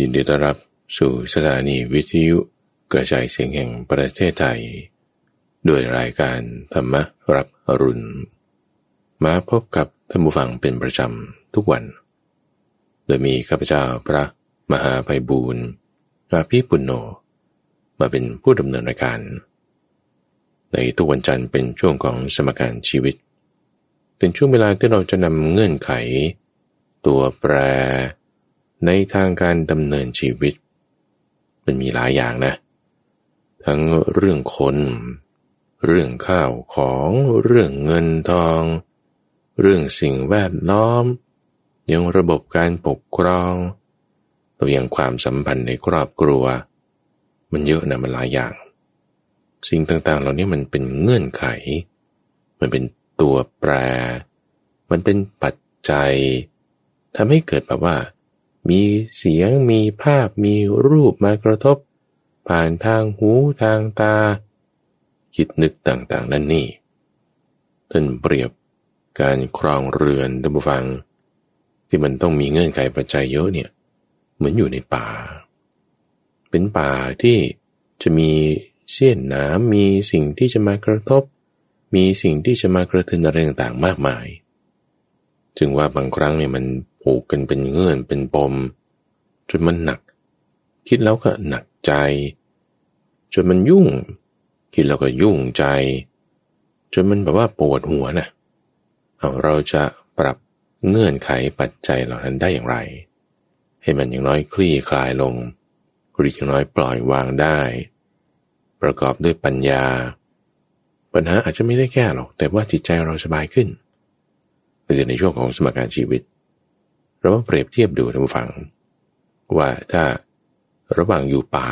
ยินดีต้อนรับสู่สถานีวิทยุกระจายเสียงแห่งประเทศไทย ด้วยรายการธรรมรับอรุณ มาพบกับท่านผู้ฟังเป็นประจำทุกวัน โดยมีข้าพเจ้าพระมหาภัยบูรณ์อาภีปุณโญมาเป็นผู้ดำเนินรายการ ในทุกวันจันทร์เป็นช่วงของสมการชีวิต เป็นช่วงเวลาที่เราจะนำเงื่อนไข ตัวแปร ในทางการดำเนินชีวิต มันมีหลายอย่างนะ ทั้งเรื่องคน เรื่องข้าวของเรื่องเงินทอง เรื่องสิ่งแวดล้อม ยังระบบการปกครอง ตัวอย่างความสัมพันธ์ในครอบครัว มันเยอะนะมันหลายอย่าง สิ่งต่างๆ เหล่านี้มันเป็นเงื่อนไข มันเป็นตัวแปร มันเป็นปัจจัยทำให้เกิดแบบว่า มีเสียงมีภาพมีรูปมากระทบ ผ่านทางหูทางตา คิดนึกต่างๆ นั่นนี่ท่านเปรียบการครองเรือนดับฟัง ที่มันต้องมีเงื่อนไขปัจจัยเยอะเนี่ยเหมือนอยู่ในป่า เป็นป่าที่จะมีเสี้ยนน้ำมีสิ่งที่จะมากระทบ มีสิ่งที่จะมากระทือนอะไรต่างๆมากมาย จึงว่าบางครั้งเนี่ยมันผูกกันเป็นเงื่อนเป็นปมจนมันหนัก คิดแล้วก็หนักใจ จนมันยุ่ง คิดแล้วก็ยุ่งใจ จนมันแบบว่าปวดหัวนะเอาเราจะปรับเงื่อนไขปัจจัยเหล่านั้นได้อย่างไร ให้มันอย่างน้อยคลี่คลายลงหรืออย่างน้อยปล่อยวางได้ ประกอบด้วยปัญญา ปัญหาอาจจะไม่ได้แก้หรอก แต่ว่าจิตใจเราสบายขึ้น คือในช่วงของสมการชีวิต เราเปรียบเทียบดูท่านฟัง ว่าถ้าระหว่างอยู่ป่า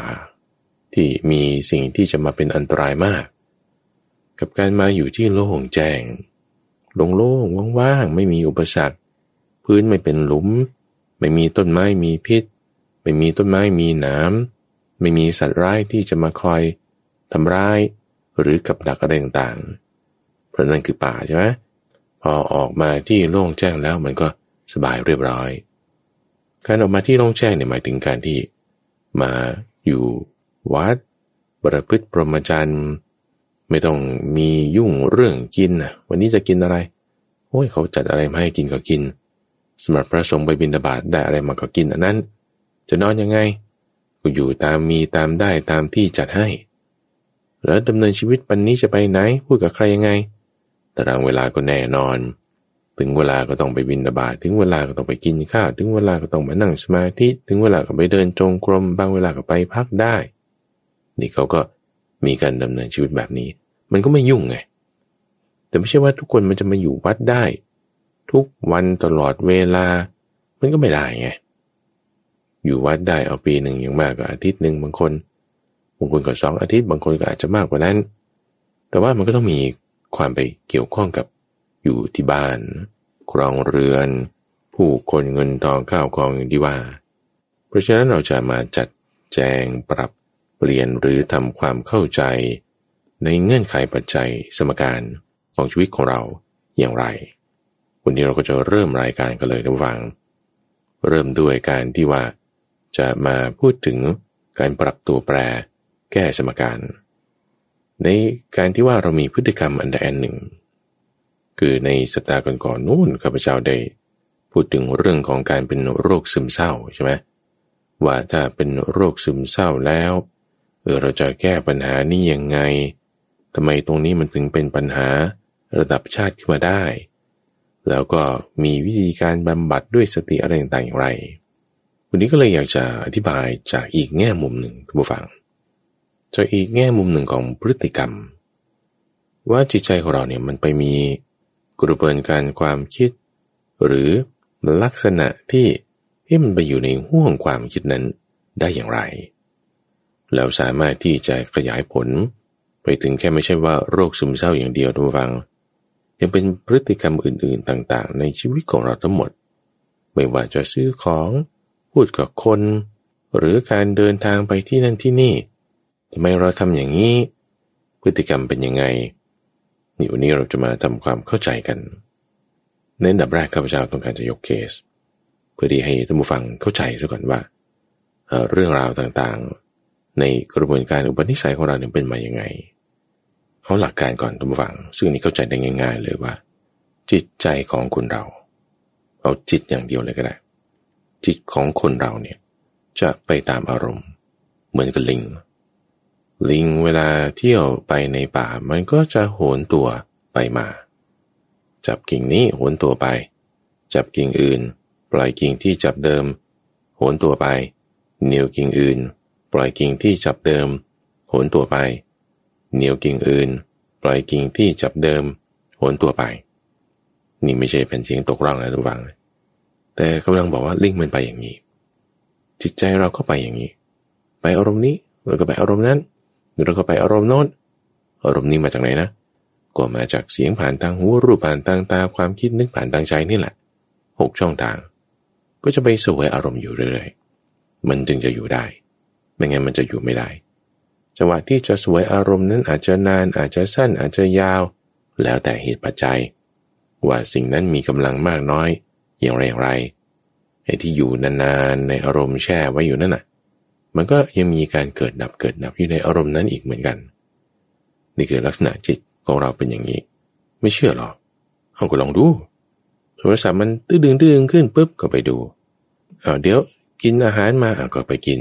ที่มีสิ่งที่จะมาเป็นอันตรายมาก กับการมาอยู่ที่โล่งแจ้งโล่งๆว่างๆไม่มีอุปสรรค พื้นไม่เป็นหลุม ไม่มีต้นไม้มีพิษ ไม่มีต้นไม้มีหนามไม่มีสัตว์ร้ายที่จะมาคอยทำร้ายหรือกับดักอะไรต่างๆเพราะนั่นคือป่าใช่ไหม อออกมาที่โล่งแจ้งแล้วมันก็สบายเรียบร้อย การออกมาที่โล่งแจ้งเนี่ยหมายถึงการที่ มาอยู่วัดประพฤติปรมจันทร์ไม่ต้องมียุ่งเรื่องกินนะวันนี้จะกินอะไรโอ้ยเขาจัดอะไรมาให้กินก็กินสมรับพระสงฆ์ไปบิณฑบาตได้อะไรมาก็กินอันนั้น จะนอนยังไงก็อยู่ตามมีตามได้ตามที่จัดให้ แล้วดำเนินชีวิตปันนี้จะไปไหนพูดกับใครยังไง ตารางเวลาก็แน่นอน ถึงเวลาก็ต้องไปบินบาตถึงเวลาก็ต้องไปกินข้าวถึงเวลาก็ต้องมานั่งสมาธิถึงเวลาก็ไปเดินจงกรมบางเวลาก็ไปพักได้ นี่เขาก็มีการดำเนินชีวิตแบบนี้ มันก็ไม่ยุ่งไงแต่ไม่ใช่ว่าทุกคนมันจะมาอยู่วัดได้ ทุกวันตลอดเวลา มันก็ไม่ได้ไงอยู่วัดได้เอาปีหนึ่งอย่างมากก็อาทิตย์หนึ่งบางคนบางคนก็สองอาทิตย์บางคนก็อาจจะมากกว่านั้น แต่ว่ามันก็ต้องมี ความไปเกี่ยวข้องกับอยู่ที่บ้าน ครองเรือน ผู้คนเงินทองข้าวของอย่างที่ว่า เพราะฉะนั้นเราจะมาจัดแจงปรับเปลี่ยนหรือทำความเข้าใจ ในเงื่อนไขปัจจัยสมการของชีวิตของเราอย่างไร วันนี้เราก็จะเริ่มรายการกันเลยนะฟัง เริ่มด้วยการที่ว่าจะมาพูดถึงการปรับตัวแปร แก้สมการ ในการที่ว่าเรามีพฤติกรรมอันใดอันหนึ่ง คือในสัปดาห์ก่อนๆนู่นข้าพเจ้าได้พูดถึงเรื่องของการเป็นโรคซึมเศร้าใช่ไหมว่าถ้าเป็นโรคซึมเศร้าแล้วเออเราจะแก้ปัญหานี้ยังไงทำไมตรงนี้มันถึงเป็นปัญหาระดับชาติขึ้นมาได้ แล้วก็มีวิธีการบำบัดด้วยสติอะไรต่างๆอย่างไร วันนี้ก็เลยอยากจะอธิบายจากอีกแง่มุมหนึ่งทุกผู้ฟัง จากอีกแง่มุมหนึ่งของพฤติกรรม ว่าจิตใจของเราเนี่ยมันไปมีกระบวนการความคิด หรือลักษณะที่ที่มันไปอยู่ในห่วงความคิดนั้นได้อย่างไร แล้วสามารถที่จะขยายผล ไปถึงแค่ไม่ใช่ว่าโรคซึมเศร้าอย่างเดียวทุกฟัง ยังเป็นพฤติกรรมอื่นๆต่างๆ ในชีวิตของเราทั้งหมด ไม่ว่าจะซื้อของ พูดกับคน หรือการเดินทางไปที่นั่นที่นี่ ทำไมเราทำอย่างนี้ พฤติกรรมเป็นยังไงนี่วันนี้เราจะมาทำความเข้าใจกันในอันดับแรกข้าพเจ้าต้องการจะยกเคส เพื่อที่ให้ท่านผู้ฟังเข้าใจซะก่อนว่าเรื่องราวต่างๆ ในกระบวนการอุปนิสัยของเราเนี่ยเป็นมาอย่างไง เอาหลักการก่อนทุกฝัง ซึ่งนี้เข้าใจได้ง่าย ๆ เลยว่า จิตใจของคนเรา เอาจิตอย่างเดียวเลยก็ได้ จิตของคนเราเนี่ยจะไปตามอารมณ์ เหมือนกับลิง ลิงเวลาเที่ยวไปในป่ามันก็จะโหนตัวไปมา จับกิ่งนี้โหนตัวไป จับกิ่งอื่น ปล่อยกิ่งที่จับเดิม โหนตัวไปเหนียวกิ่งอื่น ปล่อยกิ่งที่จับเดิม โหนตัวไปเหนียวกิ่งอื่น ปล่อยกิ่งที่จับเดิม โหนตัวไป นี่ไม่ใช่เป็นเสียงตกร่องนะทุกฝัง แต่กำลังบอกว่าลิงมันไปอย่างนี้ จิตใจเราก็ไปอย่างนี้ ไปอารมณ์นี้แล้วก็ไปอารมณ์นั้น เราก็ไปอารมณ์โน้นอารมณ์นี้มาจากไหนนะ ก็มาจากเสียงผ่านทางหูรูปผ่านทางตาความคิดนึกผ่านทางใจนี่แหละหกช่องทาง ก็จะไปสวยอารมณ์อยู่เรื่อยๆมันจึงจะอยู่ได้ ไม่งั้นมันจะอยู่ไม่ได้จังหวะที่จะสวยอารมณ์นั้นอาจจะนานอาจจะสั้นอาจจะยาว แล้วแต่เหตุปัจจัย ว่าสิ่งนั้นมีกำลังมากน้อย อย่างไรอย่างไรไอ้ที่อยู่นานๆในอารมณ์แช่ไว้อยู่นั่นน่ะ มันก็ยังมีการเกิดดับเกิดดับอยู่ในอารมณ์นั้นอีกเหมือนกัน นี่คือลักษณะจิตของเราเป็นอย่างนี้ ไม่เชื่อหรอเอาก็ลองดู โทรศัพท์มันตื้อดึงตื้อดึงขึ้นปุ๊บก็ไปดูเอาเดี๋ยวกินอาหารมาเอาก็ไปกิน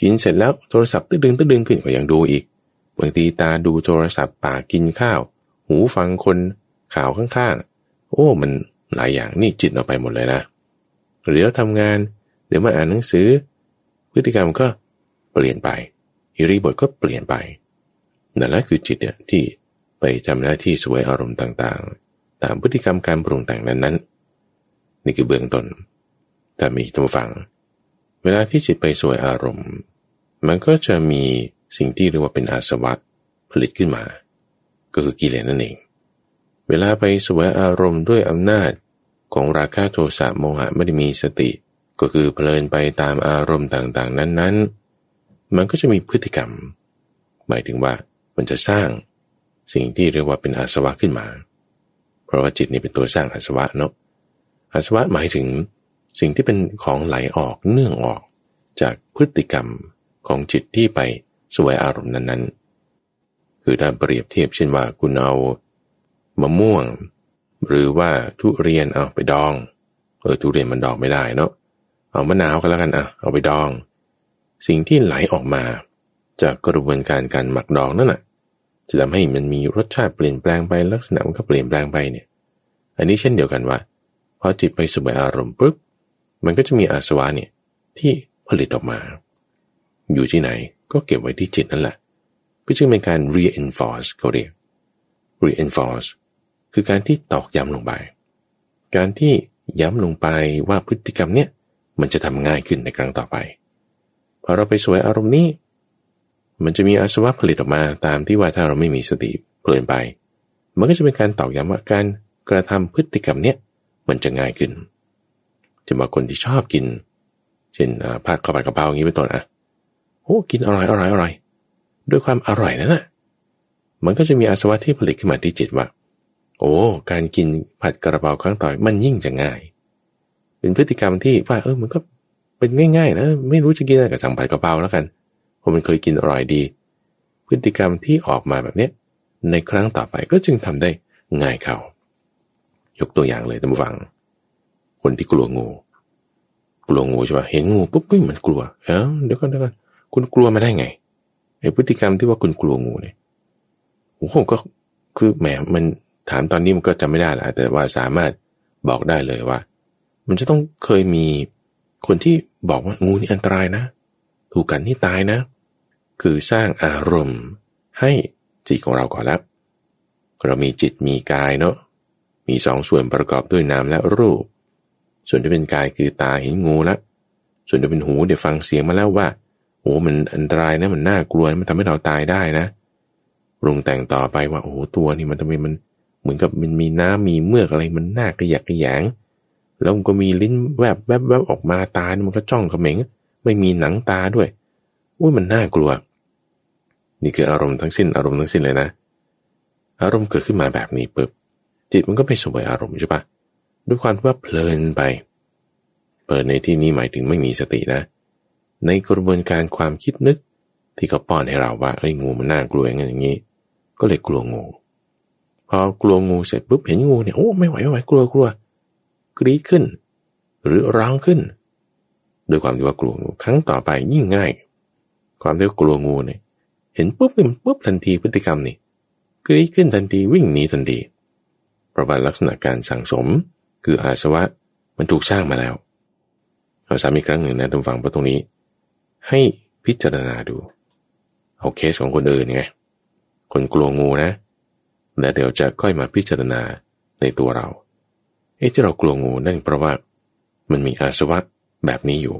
กินเสร็จแล้วโทรศัพท์ตึ้งดึงตึ้งดึงขึ้นก็ยังดูอีกบางทีตาดูโทรศัพท์ปากกินข้าว หูฟังคนข่าวข้างๆ โอ้ มันหลายอย่างนี่จิตออกไปหมดเลยนะเดี๋ยวทำงาน เดี๋ยวมาอ่านหนังสือ พฤติกรรมก็เปลี่ยนไปอิริบทก็เปลี่ยนไปนั่นแหละคือจิตเนี่ยที่ไปจำหน้าที่สวยอารมณ์ต่างๆ ตามพฤติกรรมการปรุงแต่งนั้นๆ นี่คือเบื้องต้นแต่มีตัวฟัง เวลาที่จิตไปสวยอารมณ์ มันก็จะมีสิ่งที่เรียกว่าเป็นอาสวะผลิตขึ้นมา ก็คือกิเลสนั่นเอง เวลาไปสวยอารมณ์ด้วยอำนาจของราคะโทสะโมหะไม่ได้มีสติ ก็คือเพลินไปตามอารมณ์ต่างๆ นั้นๆ มันก็จะมีพฤติกรรม หมายถึงว่ามันจะสร้างสิ่งที่เรียกว่าเป็นอาสวะขึ้นมา เพราะว่าจิตนี่เป็นตัวสร้างอาสวะเนาะอาสวะหมายถึงสิ่งที่เป็นของไหลออกเนื่องออกจากพฤติกรรมของจิตที่ไปสวยอารมณ์นั้นๆ คือถ้าเปรียบเทียบเช่นว่าคุณเอามะม่วง หรือว่าทุเรียนเอาไปดอง เออทุเรียนมันดองไม่ได้เนาะ เอามะนาวก็แล้วกันอะ เอาไปดอง สิ่งที่ไหลออกมา จากกระบวนการการหมักดองนั่นน่ะ จะทำให้มันมีรสชาติเปลี่ยนแปลงไปลักษณะมันก็เปลี่ยนแปลงไปเนี่ย อันนี้เช่นเดียวกันว่าพอจิตไปสวยอารมณ์ปุ๊บมันก็จะมีอาสวะเนี่ยที่ผลิตออกมา อยู่ที่ไหนก็เก็บไว้ที่จิตนั่นแหละก็จึงเป็นการ reinforce เขาเรียก reinforce คือการที่ตอกย้ำลงไป การที่ย้ำลงไปว่าพฤติกรรมเนี้ย มันจะทำง่ายขึ้นในครั้งต่อไป พอเราไปสวยอารมณ์นี้ มันจะมีอาสวะผลิตออกมาตามที่ว่าถ้าเราไม่มีสติเปลี่ยนไป มันก็จะเป็นการตอกย้ำว่าการกระทำพฤติกรรมเนี้ยมันจะง่ายขึ้น จะมาคนที่ชอบกิน เช่นผักข้าวผัดกะเพราอย่างนี้เป็นต้นอะโอ้กินอร่อยอร่อยอร่อยด้วยความอร่อยนั่นแหะมันก็จะมีอาสวะที่ผลิตขึ้นมาที่จิตว่า โอ้ การกินผัดกระเพราครั้งต่อมันยิ่งจะง่าย เป็นพฤติกรรมที่ว่าเออมันก็เป็นง่ายๆนะไม่รู้จะกินอะไรกับสั่งผัดกระเพราแล้วกันเพราะมันเคยกินอร่อยดี พฤติกรรมที่ออกมาแบบเนี้ยในครั้งต่อไปก็จึงทำได้ง่ายเขายกตัวอย่างเลยท่านผู้ฟัง คนที่กลัวงู กลัวงูใช่ปะเห็นงูปุ๊บมันกลัวเอ้าเดี๋ยวก่อนเดี๋ยวก่อนคุณกลัวมาได้ไงไอ้พฤติกรรมที่ว่าคุณกลัวงูเนี่ยโอ้โหก็คือแหมมันถามตอนนี้มันก็จำไม่ได้แหละแต่ว่าสามารถบอกได้เลยว่า มันจะต้องเคยมีคนที่บอกว่างูนี่อันตรายนะ ถูกกันนี่ตายนะ คือสร้างอารมณ์ให้จิตของเราก่อนแล้วเรามีจิตมีกายเนาะมีสองส่วนประกอบด้วยนามและรูป ส่วนที่เป็นกายคือตาเห็นงูแล้วส่วนที่เป็นหูเดี๋ยวฟังเสียงมาแล้วว่าโอ้มันอันตรายนะมันน่ากลัวมันทำให้เราตายได้นะปรุงแต่งต่อไปว่าโอ้ตัวนี่มันทำไมมันเหมือนกับมันมีน้ำมีเมือกอะไรมันน่ากระยักกระยง แล้วมันก็มีลิ้นแวบแวบแวบออกมาตามันก็จ้องเขม็ง ไม่มีหนังตาด้วยอุ้ยมันน่ากลัว นี่คืออารมณ์ทั้งสิ้นอารมณ์ทั้งสิ้นเลยนะ อารมณ์เกิดขึ้นมาแบบนี้ปุ๊บจิตมันก็ไปสวยอารมณ์ใช่ปะด้วยความที่ว่าเพลินไป เพลินในที่นี้หมายถึงไม่มีสตินะ ในกระบวนการความคิดนึกที่เขาป้อนให้เราว่าไอ้งูมันน่ากลัวอย่างอย่างนี้ ก็เลยกลัวงู พอกลัวงูเสร็จปุ๊บเห็นงูเนี่ยโอ้ไม่ไหวไม่ไหวกลัวกลัว กรี๊ดขึ้น หรือร้องขึ้นโดยความที่ว่ากลัวงูครั้งต่อไปยิ่งง่าย ความที่ว่ากลัวงูเนี่ย เห็นปุ๊บมันปุ๊บทันทีพฤติกรรมนี่กรี๊ดขึ้นทันทีวิ่งหนีทันทีเพราะว่าลักษณะการสั่งสม คืออาสวะมันถูกสร้างมาแล้วเราสามีครั้งหนึ่งนะทุกฝั่งเพราะตรงนี้ ให้พิจารณาดู เอาเคสของคนอื่นไงคนกลัวงูนะแล้วเดี๋ยวจะค่อยมาพิจารณาในตัวเรา เอ๊ะที่เรากลัวงูนั่นเพราะว่ามันมีอาสวะแบบนี้อยู่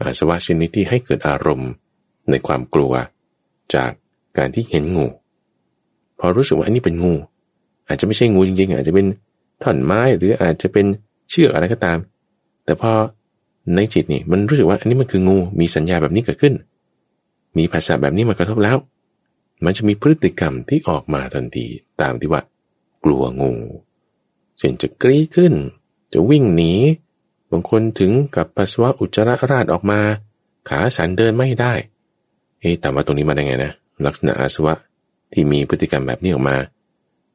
อาสวะชนิดที่ให้เกิดอารมณ์ในความกลัว จากการที่เห็นงู พอรู้สึกว่าอันนี้เป็นงู อาจจะไม่ใช่งูจริงๆ อาจจะเป็นท่อนไม้หรืออาจจะเป็นเชือกอะไรก็ตาม แต่พอในจิตนี่มันรู้สึกว่าอันนี้มันคืองูมีสัญญาแบบนี้เกิดขึ้น มีภาษาแบบนี้มากระทบแล้ว มันจะมีพฤติกรรมที่ออกมาทันทีตามที่ว่า กลัวงู เช่นจะกรี๊ดขึ้น จะวิ่งหนี บางคนถึงกับปัสสาวะอุจจาระราดออกมา ขาสันเดินไม่ได้เอ๊ะแต่ว่าตรงนี้มาได้ไงนะ ลักษณะอาสวะที่มีพฤติกรรมแบบนี้ออกมา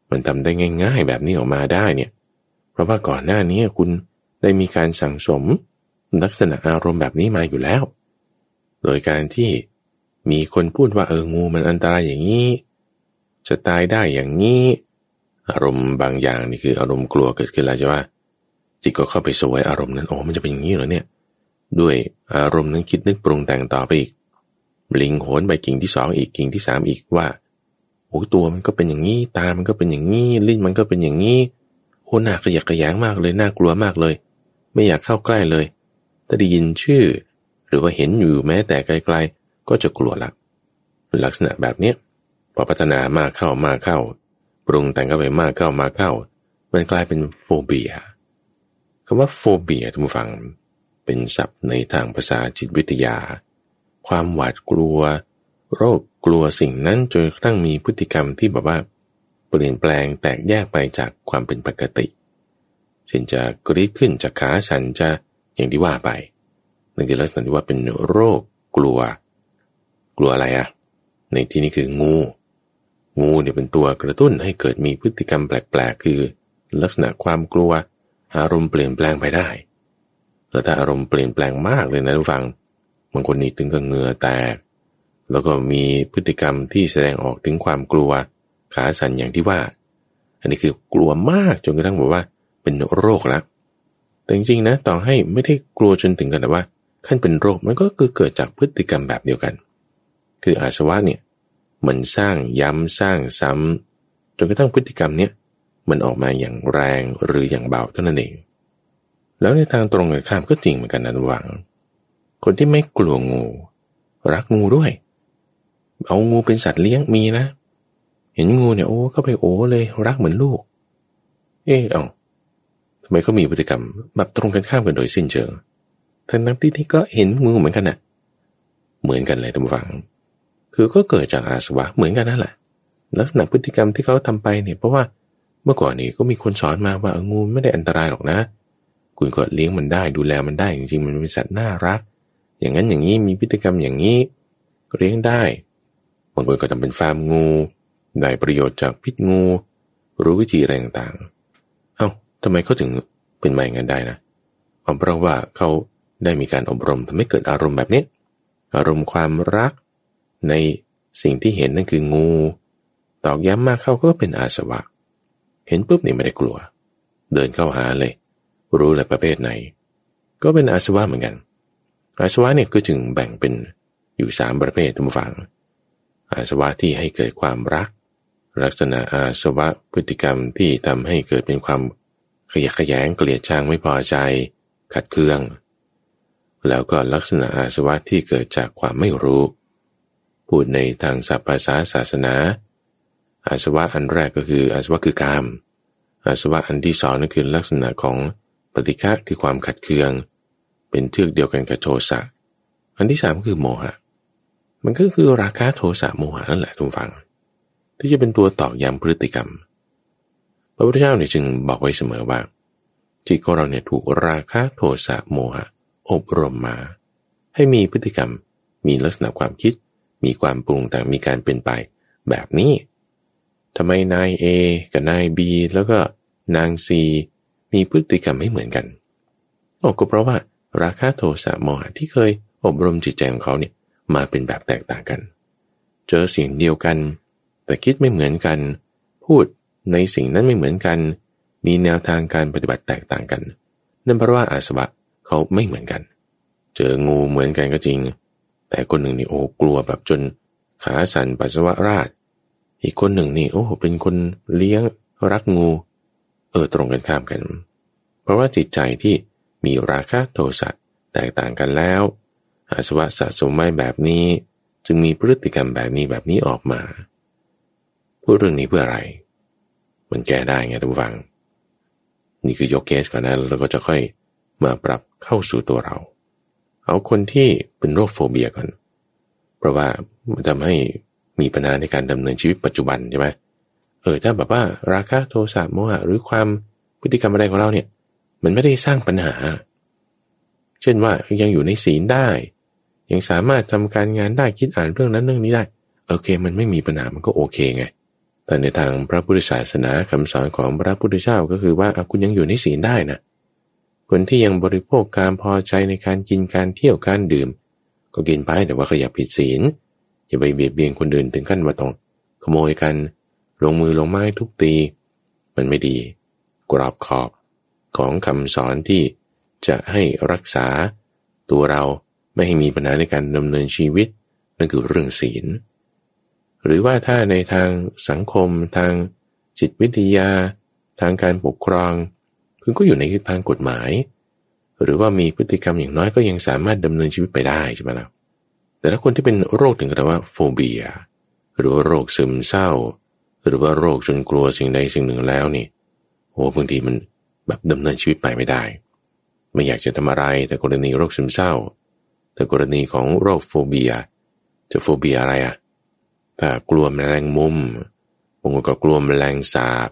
มันทำได้ง่าย ๆ แบบนี้ออกมาได้เนี่ย เพราะว่าก่อนหน้านี้คุณได้มีการสั่งสมลักษณะอารมณ์แบบนี้มาอยู่แล้ว โดยการที่มีคนพูดว่าเอองูมันอันตรายอย่างนี้ จะตายได้อย่างนี้ อารมณ์บางอย่างนี่คืออารมณ์กลัวเกิดขึ้นแล้วใช่ไหมจิตก็เข้าไปสวยอารมณ์นั้นโอ้มันจะเป็นอย่างนี้เหรอเนี่ย ด้วยอารมณ์นั้นคิดนึกปรุงแต่งต่อไปอีกลิงโหนไปกิ่งที่สองอีกกิ่งที่สามอีกว่าโอ้ตัวมันก็เป็นอย่างนี้ตามันก็เป็นอย่างนี้ลิ้นมันก็เป็นอย่างนี้โอ้หน้าขยักขยงมากเลยน่ากลัวมากเลย ไม่อยากเข้าใกล้เลยถ้าได้ยินชื่อ หรือว่าเห็นอยู่แม้แต่ไกลๆก็จะกลัวละลักษณะแบบเนี้ยพอพัฒนามากเข้ามากเข้า ปรุงแต่งเข้าไปมากเข้ามาเข้า มันกลายเป็นโฟเบียคำว่าโฟเบียทุกฝัง เป็นศัพท์ในทางภาษาจิตวิทยา ความหวาดกลัว โรคกลัวสิ่งนั้นจนกระทั่งมีพฤติกรรมที่แบบว่า เปลี่ยนแปลงแตกแยกไปจากความเป็นปกติเช่นจะกรีดขึ้นจากขาสันจะอย่างที่ว่าไปนั่นคือลักษณะที่ว่าเป็นโรคกลัว กลัวอะไรอะในที่นี้คืองู งูเนี่ยเป็นตัวกระตุ้นให้เกิดมีพฤติกรรมแปลกๆ คือ ลักษณะความกลัว อารมณ์เปลี่ยนแปลงไปได้แต่ถ้าอารมณ์เปลี่ยนแปลงมากเลยนะทุกฟังบางคนนี่ถึงกับเหงื่อแตก แล้วก็มีพฤติกรรมที่แสดงออกถึงความกลัว ขาสั่นอย่างที่ว่า อันนี้คือกลัวมากจนกระทั่งบอกว่าเป็นโรคแล้วแต่จริงๆนะต่อให้ไม่ได้กลัวจนถึงกันแต่ว่าขั้นเป็นโรคมันก็คือเกิดจากพฤติกรรมแบบเดียวกัน คืออาสวะเนี่ย มันสร้างย้ำสร้างซ้ำจนกระทั่งพฤติกรรมเนี้ยมันออกมาอย่างแรงหรืออย่างเบาเท่านั้นเอง แล้วในทางตรงกันข้ามก็จริงเหมือนกันนะหวัง คนที่ไม่กลัวงู รักงูด้วย เอางูเป็นสัตว์เลี้ยงมีนะ เห็นงูเนี่ยโอ้ก็ไปโอ้เลยรักเหมือนลูก เออเอาทำไมเขามีพฤติกรรมแบบตรงกันข้ามกันโดยสิ้นเชิงทั้งนั้นที่นี่ก็เห็นงูเหมือนกันนะ่ะ เหมือนกันเลยทุกฝัง คือก็เกิดจากอาสวะเหมือนกันนั่นแหละ ลักษณะพฤติกรรมที่เขาทำไปเนี่ยเพราะว่าเมื่อก่อนนี้ก็มีคนสอนมาว่างูไม่ได้อันตรายหรอกนะ คุณก็เลี้ยงมันได้ดูแลมันได้จริงๆมันเป็นสัตว์น่ารัก อย่างนั้นอย่างนี้มีพฤติกรรมอย่างนี้เลี้ยงได้บางคนก็ทำเป็นฟาร์มงูได้ประโยชน์จากพิษงู รู้วิธีอะไรต่างๆ เอา้าทำไมเขาถึงเป็นมาอย่างนั้นได้นะเพราะว่าเขาได้มีการอบรมทำให้เกิดอารมณ์แบบนี้ อารมณ์ความรัก ในสิ่งที่เห็นนั่นคืองู ตอกย้ำมากเข้าก็เป็นอาสวะ เห็นปุ๊บนี่ไม่ได้กลัว เดินเข้าหาเลย รู้เลยประเภทไหน ก็เป็นอาสวะเหมือนกัน อาสวะเนี่ยก็จึงแบ่งเป็นอยู่สามประเภททุกฝั่งอาสวะที่ให้เกิดความรัก ลักษณะอาสวะพฤติกรรมที่ทำให้เกิดเป็นความขยะแขยงเกลียดชังไม่พอใจ ขัดเคือง แล้วก็ลักษณะอาสวะที่เกิดจากความไม่รู้ พูดในทางศัพท์ภาษาศาสนา อาสวะอันแรกก็คืออาสวะคือกาม อาสวะอันที่สองนั่นคือลักษณะของปฏิฆะคือความขัดเคือง เป็นเทือกเดียวกันกับโทสะ อันที่สามคือโมหะ มันก็คือราคะโทสะโมหะนั่นแหละทุกฝัง ที่จะเป็นตัวตอกย้ำพฤติกรรม พระพุทธเจ้าเนี่ยจึงบอกไว้เสมอว่าจิตของเราเนี่ยถูกราคะโทสะโมหะ อบรมมา ให้มีพฤติกรรมมีลักษณะความคิด มีความปรุงแต่งมีการเป็นไปแบบนี้ทำไมนาย A กับนาย B แล้วก็นาง C มีพฤติกรรมไม่เหมือนกันโอ้ก็เพราะว่าราคะโทสะโมหะที่เคยอบรมจิตใจของเขาเนี่ยมาเป็นแบบแตกต่างกัน เจอสิ่งเดียวกัน แต่คิดไม่เหมือนกัน พูดในสิ่งนั้นไม่เหมือนกัน มีแนวทางการปฏิบัติแตกต่างกันนั่นเพราะว่าอาสวะเขาไม่เหมือนกัน เจองูเหมือนกันก็จริง แต่คนหนึ่งนี่โอ้กลัวแบบจนขาสั่นปัสสาวะราด อีกคนหนึ่งนี่โอ้เป็นคนเลี้ยงรักงู เออตรงกันข้ามกัน เพราะว่าจิตใจที่มีราคะโทสะแตกต่างกันแล้ว อาสวะสะสมไว้แบบนี้ จึงมีพฤติกรรมแบบนี้แบบนี้ออกมา พูดเรื่องนี้เพื่ออะไร มันแก้ได้ไงทุกฝัง นี่คือยกเคสก่อนนะแล้วเราก็จะค่อยมาปรับเข้าสู่ตัวเรา เอาคนที่เป็นโรคโฟเบียก่อน เพราะว่ามันทำให้มีปัญหาในการดำเนินชีวิตปัจจุบันใช่ไหมเออถ้าแบบว่าราคะโทสะโมหะหรือความพฤติกรรมอะไรของเราเนี่ย มันไม่ได้สร้างปัญหา เช่นว่ายังอยู่ในศีลได้ ยังสามารถทำการงานได้คิดอ่านเรื่องนั้นเรื่องนี้ได้โอเค มันไม่มีปัญหามันก็โอเคไง แต่ในทางพระพุทธศาสนาคำสอนของพระพุทธเจ้าก็คือว่าคุณยังอยู่ในศีลได้นะ คนที่ยังบริโภคการพอใจในการกินการเที่ยวการดื่ม ก็กินไปแต่ว่าขยับผิดศีลอย่าไปเบียดเบียนคนอื่นถึงขั้นว่าต้องขโมยกัน ลงมือลงไม้ทุกตี มันไม่ดี กรอบขอบของคำสอนที่จะให้รักษาตัวเราไม่ให้มีปัญหาในการดำเนินชีวิต นั่นคือเรื่องศีล หรือว่าถ้าในทางสังคม ทางจิตวิทยา ทางการปกครอง คุณก็อยู่ในทางกฎหมาย หรือว่ามีพฤติกรรมอย่างน้อยก็ยังสามารถดำเนินชีวิตไปได้ใช่ไหมล่ะแต่ถ้าคนที่เป็นโรคถึงกับว่าโฟเบีย หรือว่าโรคซึมเศร้า หรือว่าโรคจนกลัวสิ่งใดสิ่งหนึ่งแล้วนี่โอ้บางทีมันแบบดำเนินชีวิตไปไม่ได้ ไม่อยากจะทำอะไรแต่กรณีโรคซึมเศร้า แต่กรณีของโรคโฟเบีย จะโฟเบียอะไรอะถ้ากลัวแมลงมุมบางคนก็กลัวแมลงสาบ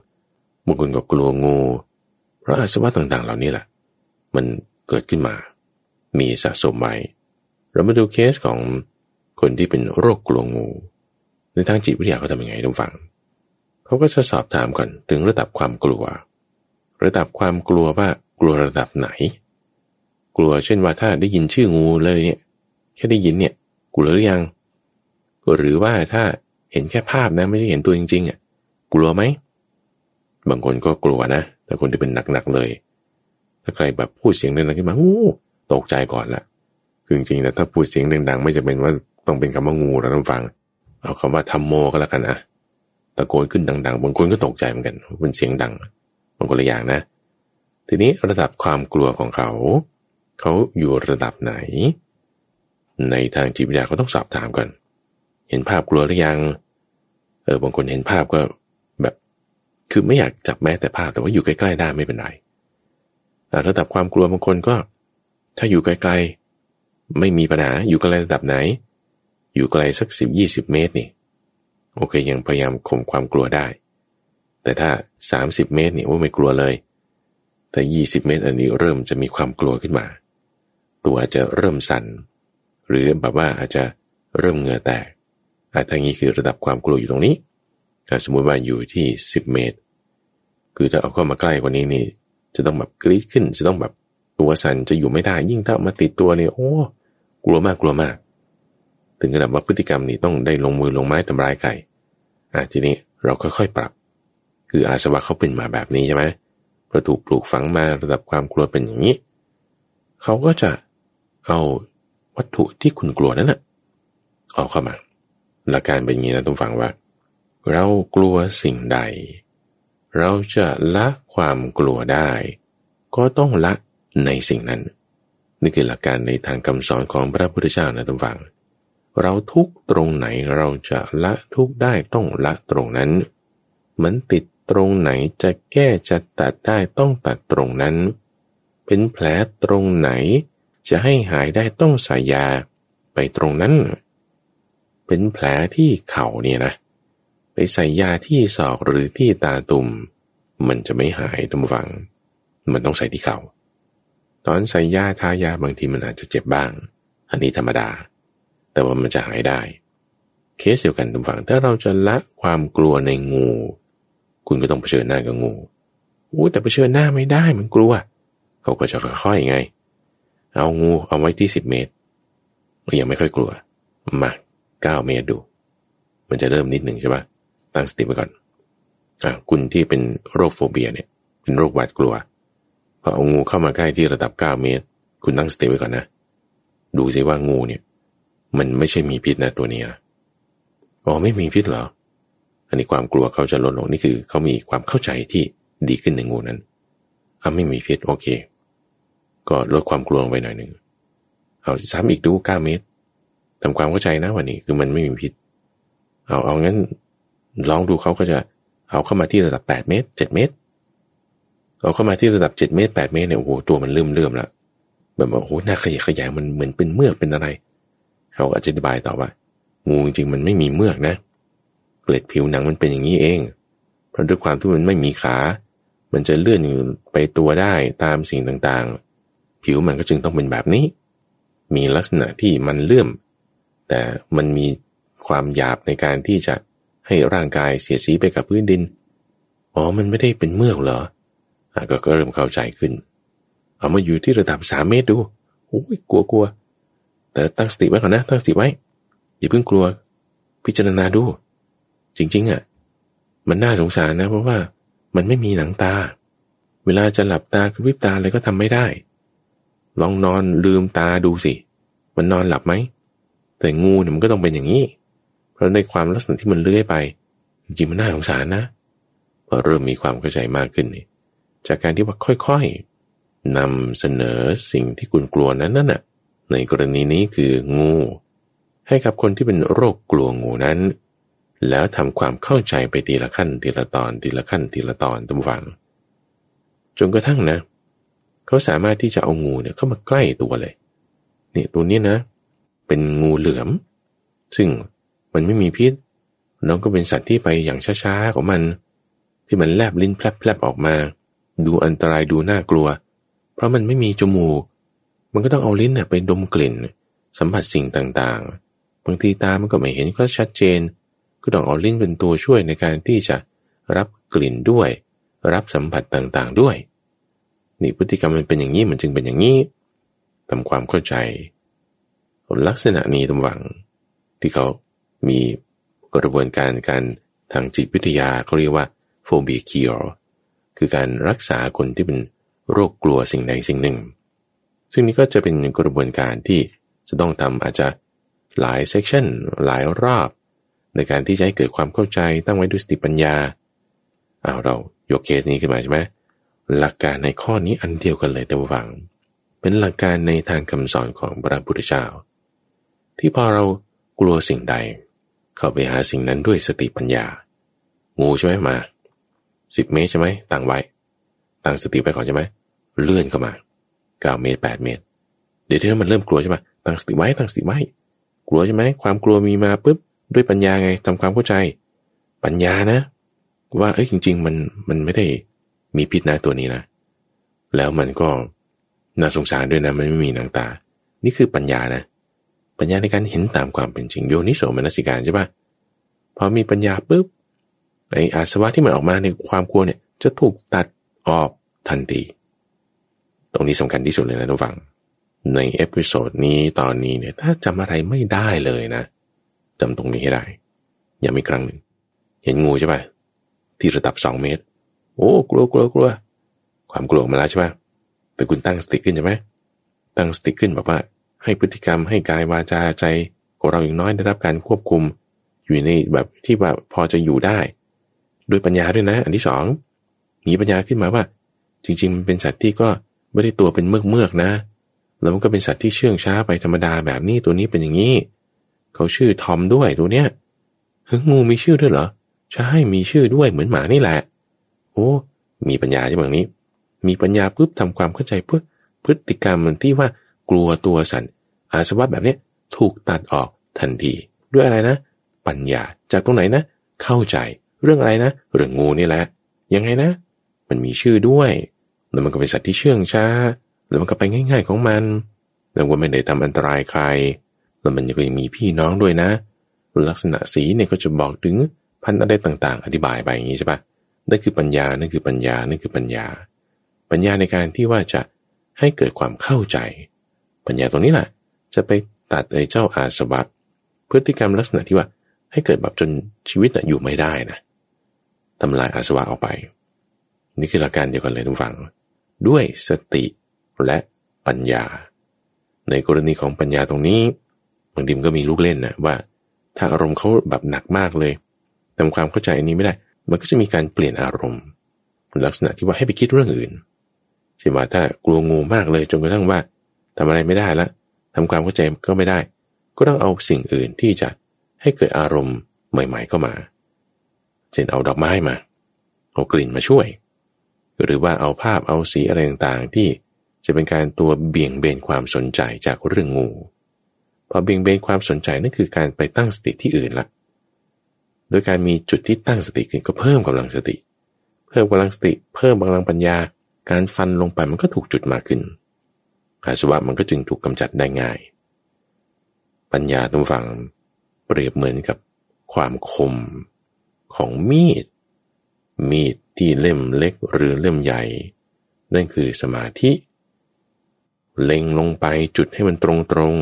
บางคนก็กลัวงู เพราะอาสวะต่างๆ เหล่านี้แหละ มันเกิดขึ้นมา มีสะสมไว้ เรามาดูเคสของคนที่เป็นโรคกลัวงู ในทางจิตวิทยาเขาทำยังไงทุกฝัง เขาก็จะสอบถามก่อนถึงระดับความกลัว ระดับความกลัวว่ากลัวระดับไหน กลัวเช่นว่าถ้าได้ยินชื่องูเลยเนี่ย แค่ได้ยินเนี่ยกลัวหรือยังหรือว่าถ้าเห็นแค่ภาพนะไม่ใช่เห็นตัวจริงๆอะกลัวไหม บางคนก็กลัวนะ แต่คนที่เป็นหนักๆเลย ถ้าใครแบบพูดเสียงดังๆขึ้นมาโอ้ตกใจก่อนละคือจริงๆนะถ้าพูดเสียงดังๆไม่จะเป็นว่าต้องเป็นคำว่างูเราต้องฟัง เอาคำว่าทำโมก็แล้วกันนะตะโกนขึ้นดังๆบางคนก็ตกใจเหมือนกันเป็นเสียงดังบางคนละอย่างนะ ทีนี้ระดับความกลัวของเขา เขาอยู่ระดับไหน ในทางจิตวิทยาเขาต้องสอบถามก่อน เห็นภาพกลัวหรือยัง เออบางคนเห็นภาพก็ คือไม่อยากจับแม้แต่ภาพแต่ว่าอยู่ใกล้ๆได้ไม่เป็นไรระดับความกลัวบางคนก็ ถ้าอยู่ไกลๆไม่มีปัญหาอยู่ไกลระดับไหน อยู่ไกลสักสิบยี่สิบเมตรนี่ โอเคยังพยายามข่มความกลัวได้ แต่ถ้าสามสิบเมตรนี่ว่าไม่กลัวเลย แต่ยี่สิบเมตรอันนี้เริ่มจะมีความกลัวขึ้นมา ตัวอาจจะเริ่มสั่น หรือแบบว่าอาจจะเริ่มเหงื่อแตกอาทางนี้คือระดับความกลัวอยู่ตรงนี้ ถ้าสมมติว่าอยู่ที่สิบเมตร คือถ้าเอาเข้ามาใกล้กว่านี้นี่ จะต้องแบบกรี๊ดขึ้น จะต้องแบบตัวสั่นจะอยู่ไม่ได้ ยิ่งถ้ามาติดตัวเนี่ยโอ้กลัวมากกลัวมาก ถึงขนาดว่าพฤติกรรมนี้ต้องได้ลงมือลงไม้ทำร้ายไก่อะทีนี้เราค่อยๆปรับ คืออาสวะเขาเป็นมาแบบนี้ใช่ไหมประถูกปลูกฝังมาระดับความกลัวเป็นอย่างนี้ เขาก็จะเอาวัตถุที่คุณกลัวนั้นนะเอาเข้ามาหลักการเป็นอย่างนี้นะทุกฝังว่า เรากลัวสิ่งใด เราจะละความกลัวได้ ก็ต้องละในสิ่งนั้น นี่คือหลักการในทางคำสอนของพระพุทธเจ้านะทุกฝัง เราทุกตรงไหนเราจะละทุกได้ต้องละตรงนั้น เหมันติดตรงไหนจะแก้จะตัดได้ต้องตัดตรงนั้น เป็นแผลตรงไหนจะให้หายได้ต้องใส่ยาไปตรงนั้น เป็นแผลที่เข่าเนี่ยนะ ใส่ยาที่ศอกหรือที่ตาตุ่ม มันจะไม่หายทุกฝัง มันต้องใส่ที่เขา่าตอนใส่ยาทายาบางทีมันอาจจะเจ็บบ้าง อันนี้ธรรมดา แต่ว่ามันจะหายได้ เคสเดียวกันทุกฝั่งถ้าเราจะละความกลัวในงู คุณก็ต้องเผชิญหน้ากับงูอู้แต่เผชิญหน้าไม่ได้มันกลัว เขาก็จะค่อยๆไง เอางูเอาไว้ที่สิบเมตรยังไม่ค่อยกลัว มาเก้าเมตรดู มันจะเริ่มนิดหนึ่งใช่ปะ ตั้งสติไว้ก่อนอะคุณที่เป็นโรคโฟเบียเนี่ย เป็นโรคหวาดกลัวพอเอางูเข้ามาใกล้ที่ระดับเก้าเมตร คุณตั้งสติไว้ก่อนนะ ดูสิว่างูเนี่ย มันไม่ใช่มีพิษนะตัวนี้อ๋อไม่มีพิษเหรอ อันนี้ความกลัวเขาจะลดลงนี่คือเขามีความเข้าใจที่ดีขึ้นในงูนั้นอ่าไม่มีพิษโอเค ก็ลดความกลัวลงไปหน่อยหนึ่งเอาซ้ำอีกดูเก้าเมตรทำความเข้าใจนะวันนี้คือมันไม่มีพิษ เอาเอางั้น ลองดูเขาก็จะเอาเข้ามาที่ระดับแปดเมตรเจ็ดเมตร เอาเข้ามาที่ระดับเจ็ดเมตรแปดเมตรเนี่ยโอ้โหตัวมันเลื่อมเลื่มละแบบว่าโอ้โหหน้าขยะขยายมันเหมือนเป็นเมือกเป็นอะไร เขาอธิบายต่อว่างูจริงๆมันไม่มีเมือกนะ เกล็ดผิวหนังมันเป็นอย่างนี้เอง เพราะด้วยความที่มันไม่มีขา มันจะเลื่อนไปตัวได้ตามสิ่งต่างๆ ผิวมันก็จึงต้องเป็นแบบนี้ มีลักษณะที่มันเลื่อม แต่มันมีความหยาบในการที่จะ ให้ร่างกายเสียสีไปกับพื้นดิน อ๋อ มันไม่ได้เป็นเมือกเหรอก็ก็เริ่มเข้าใจขึ้น เอามาอยู่ที่ระดับสามเมตรดูโอ้ยกลัวกลัว แต่ตั้งสติไว้ก่อนนะ ตั้งสติไว้ อย่าเพิ่งกลัว พิจารณาดู จริง ๆอะ มันน่าสงสารนะ เพราะว่ามันไม่มีหนังตา เวลาจะหลับตากระพริบตาอะไรก็ทำไม่ได้ ลองนอนลืมตาดูสิ มันนอนหลับไหม แต่งูเนี่ยมันก็ต้องเป็นอย่างนี้ เราในความลักษณะที่มันเลื้อยไปจริงมันน่าสงสารนะพอเริ่มมีความเข้าใจมากขึ้นนี่จากการที่ว่าค่อยๆนำเสนอสิ่งที่คุณกลัวนั้นนั่นน่ะในกรณีนี้คืองู ให้กับคนที่เป็นโรคกลัวงูนั้น แล้วทำความเข้าใจไปทีละขั้นทีละตอนทีละขั้นทีละตอนตั้งฟัง จนกระทั่งนะ เขาสามารถที่จะเอางูเนี่ยเข้ามาใกล้ตัวเลย เนี่ยตัวนี้นะ เป็นงูเหลือม ซึ่ง มันไม่มีพิษ น้องก็เป็นสัตว์ที่ไปอย่างช้าๆของมัน ที่มันแลบลิ้นแผลบๆออกมา ดูอันตรายดูน่ากลัว เพราะมันไม่มีจมูก มันก็ต้องเอาลิ้นเนี่ยไปดมกลิ่น สัมผัสสิ่งต่างๆ บางทีตามันก็ไม่เห็นก็ชัดเจน ก็ต้องเอาลิ้นเป็นตัวช่วยในการที่จะรับกลิ่นด้วย รับสัมผัสต่างๆด้วย นี่พฤติกรรมมันเป็นอย่างนี้มันจึงเป็นอย่างนี้ทำความเข้าใจ ลักษณะนี้ท่านผู้ฟัง ที่เขา มีกระบวนการการทางจิตวิทยาเขาเรียกว่า phobia คือการรักษาคนที่เป็นโรคกลัวสิ่งใดสิ่งหนึ่ง ซึ่งนี้ก็จะเป็นกระบวนการที่จะต้องทำอาจจะหลาย section หลายรอบ ในการที่จะให้เกิดความเข้าใจตั้งไว้ด้วยสติปัญญาเอาเรายกเคสนี้ขึ้นมาใช่ไหมหลักการในข้อนี้อันเดียวกันเลยท่านผู้ฟัง เป็นหลักการในทางคำสอนของพระพุทธเจ้าที่พอเรากลัวสิ่งใด เข้าไปหาสิ่งนั้นด้วยสติปัญญา งูใช่ไหมมาสิบเมตรใช่ไหมตั้งไว้ตั้งสติไปก่อนใช่ไหมเลื่อนเข้ามาเก้าเมตรแปดเมตร เดี๋ยวที่นั้นมันเริ่มกลัวใช่ไหมตั้งสติไว้ตั้งสติไว้กลัวใช่ไหมความกลัวมีมาปุ๊บด้วยปัญญาไงทำความเข้าใจ ปัญญานะ ว่าเอ้ยจริง ๆ มันมันไม่ได้มีพิษนะตัวนี้นะ แล้วมันก็น่าสงสารด้วยนะมันไม่มีหนังตา นี่คือปัญญานะ ปัญญาในการเห็นตามความเป็นจริงโยนิโสมนสิการใช่ปะพอมีปัญญาปุ๊บไอ้อาสวะที่มันออกมาในความกลัวเนี่ยจะถูกตัดออกทันที ตรงนี้สำคัญที่สุดเลยนะท่านผู้ฟัง ใน episode นี้ตอนนี้เนี่ยถ้าจำอะไรไม่ได้เลยนะจำตรงนี้ให้ได้ อย่ามีครั้งหนึ่ง เห็นงูใช่ปะที่ระดับสองเมตร โอ้กลัวกลัวกลัวความกลัวมาแล้วใช่ปะแต่คุณตั้งสติขึ้นใช่ไหมตั้งสติขึ้นแบบว่า ให้พฤติกรรมให้กายวาจาใจของเราอย่างน้อยได้รับการควบคุม อยู่ในแบบที่ว่าพอจะอยู่ได้ ด้วยปัญญาด้วยนะ อันที่สองมีปัญญาขึ้นมาว่า จริงๆ มันเป็นสัตว์ที่ก็ไม่ได้ตัวเป็นเมือกเมือกนะ แล้วมันก็เป็นสัตว์ที่เชื่องช้าไปธรรมดาแบบนี้ตัวนี้เป็นอย่างนี้ เขาชื่อทอมด้วยตัวเนี้ยเฮ้ยงูมีชื่อด้วยเหรอใช่มีชื่อด้วยเหมือนหมานี่แหละ โอ้มีปัญญาใช่ไหมนี้ มีปัญญาปุ๊บทำความเข้าใจเพื่อพฤติกรรมมันที่ว่า กลัวตัวสัตว์อาสวะแบบนี้ถูกตัดออกทันที ด้วยอะไรนะ ปัญญาจากตรงไหนนะ เข้าใจเรื่องอะไรนะเรื่องงูนี่แหละ ยังไงนะ มันมีชื่อด้วยแล้วมันก็เป็นสัตว์ที่เชื่องช้าแล้วมันก็ไปง่าย ๆของมันแล้วว่าไม่ได้ทำอันตรายใคร แล้วมันก็ยังมีพี่น้องด้วยนะ ลักษณะสีเนี่ยก็จะบอกถึงพันธุ์อะไรต่างๆ อธิบายไปอย่างนี้ใช่ปะนั่นคือปัญญา นั่นคือปัญญา นั่นคือปัญญา ปัญญาในการที่ว่าจะให้เกิดความเข้าใจ ปัญญาตรงนี้แหละจะไปตัดไอ้เจ้าอาสวะพฤติกรรมลักษณะที่ว่าให้เกิดแบบจนชีวิตอยู่ไม่ได้นะทำลายอาสวะออกไป นี่คือหลักการเดียวกันเลยทุกฝัง ด้วยสติและปัญญา ในกรณีของปัญญาตรงนี้บางทีมันก็มีลูกเล่นนะว่า ถ้าอารมณ์เขาแบบหนักมากเลยทำความเข้าใจอันนี้ไม่ได้ มันก็จะมีการเปลี่ยนอารมณ์ลักษณะที่ว่าให้ไปคิดเรื่องอื่นเช่นว่าถ้ากลัวงูมากเลยจนกระทั่งว่า ทำอะไรไม่ได้ละทำความเข้าใจก็ไม่ได้ ก็ต้องเอาสิ่งอื่นที่จะให้เกิดอารมณ์ใหม่ๆเข้ามา เช่นเอาดอกไม้มา เอากลิ่นมาช่วย หรือว่าเอาภาพเอาสีอะไรต่างๆที่จะเป็นการตัวเบี่ยงเบนความสนใจจากเรื่องงูพอเบี่ยงเบนความสนใจนั่นคือการไปตั้งสติที่อื่นละโดยการมีจุดที่ตั้งสติขึ้นก็เพิ่มกำลังสติ เพิ่มกำลังสติ เพิ่มกำลังปัญญา การฟันลงไปมันก็ถูกจุดมากขึ้น อาสวะมันก็จึงถูกกำจัดได้ง่าย ปัญญาตรงฝั่งเปรียบเหมือนกับความคมของมีด มีดที่เล่มเล็กหรือเล่มใหญ่ นั่นคือสมาธิ เล็งลงไปจุดให้มันตรงตรง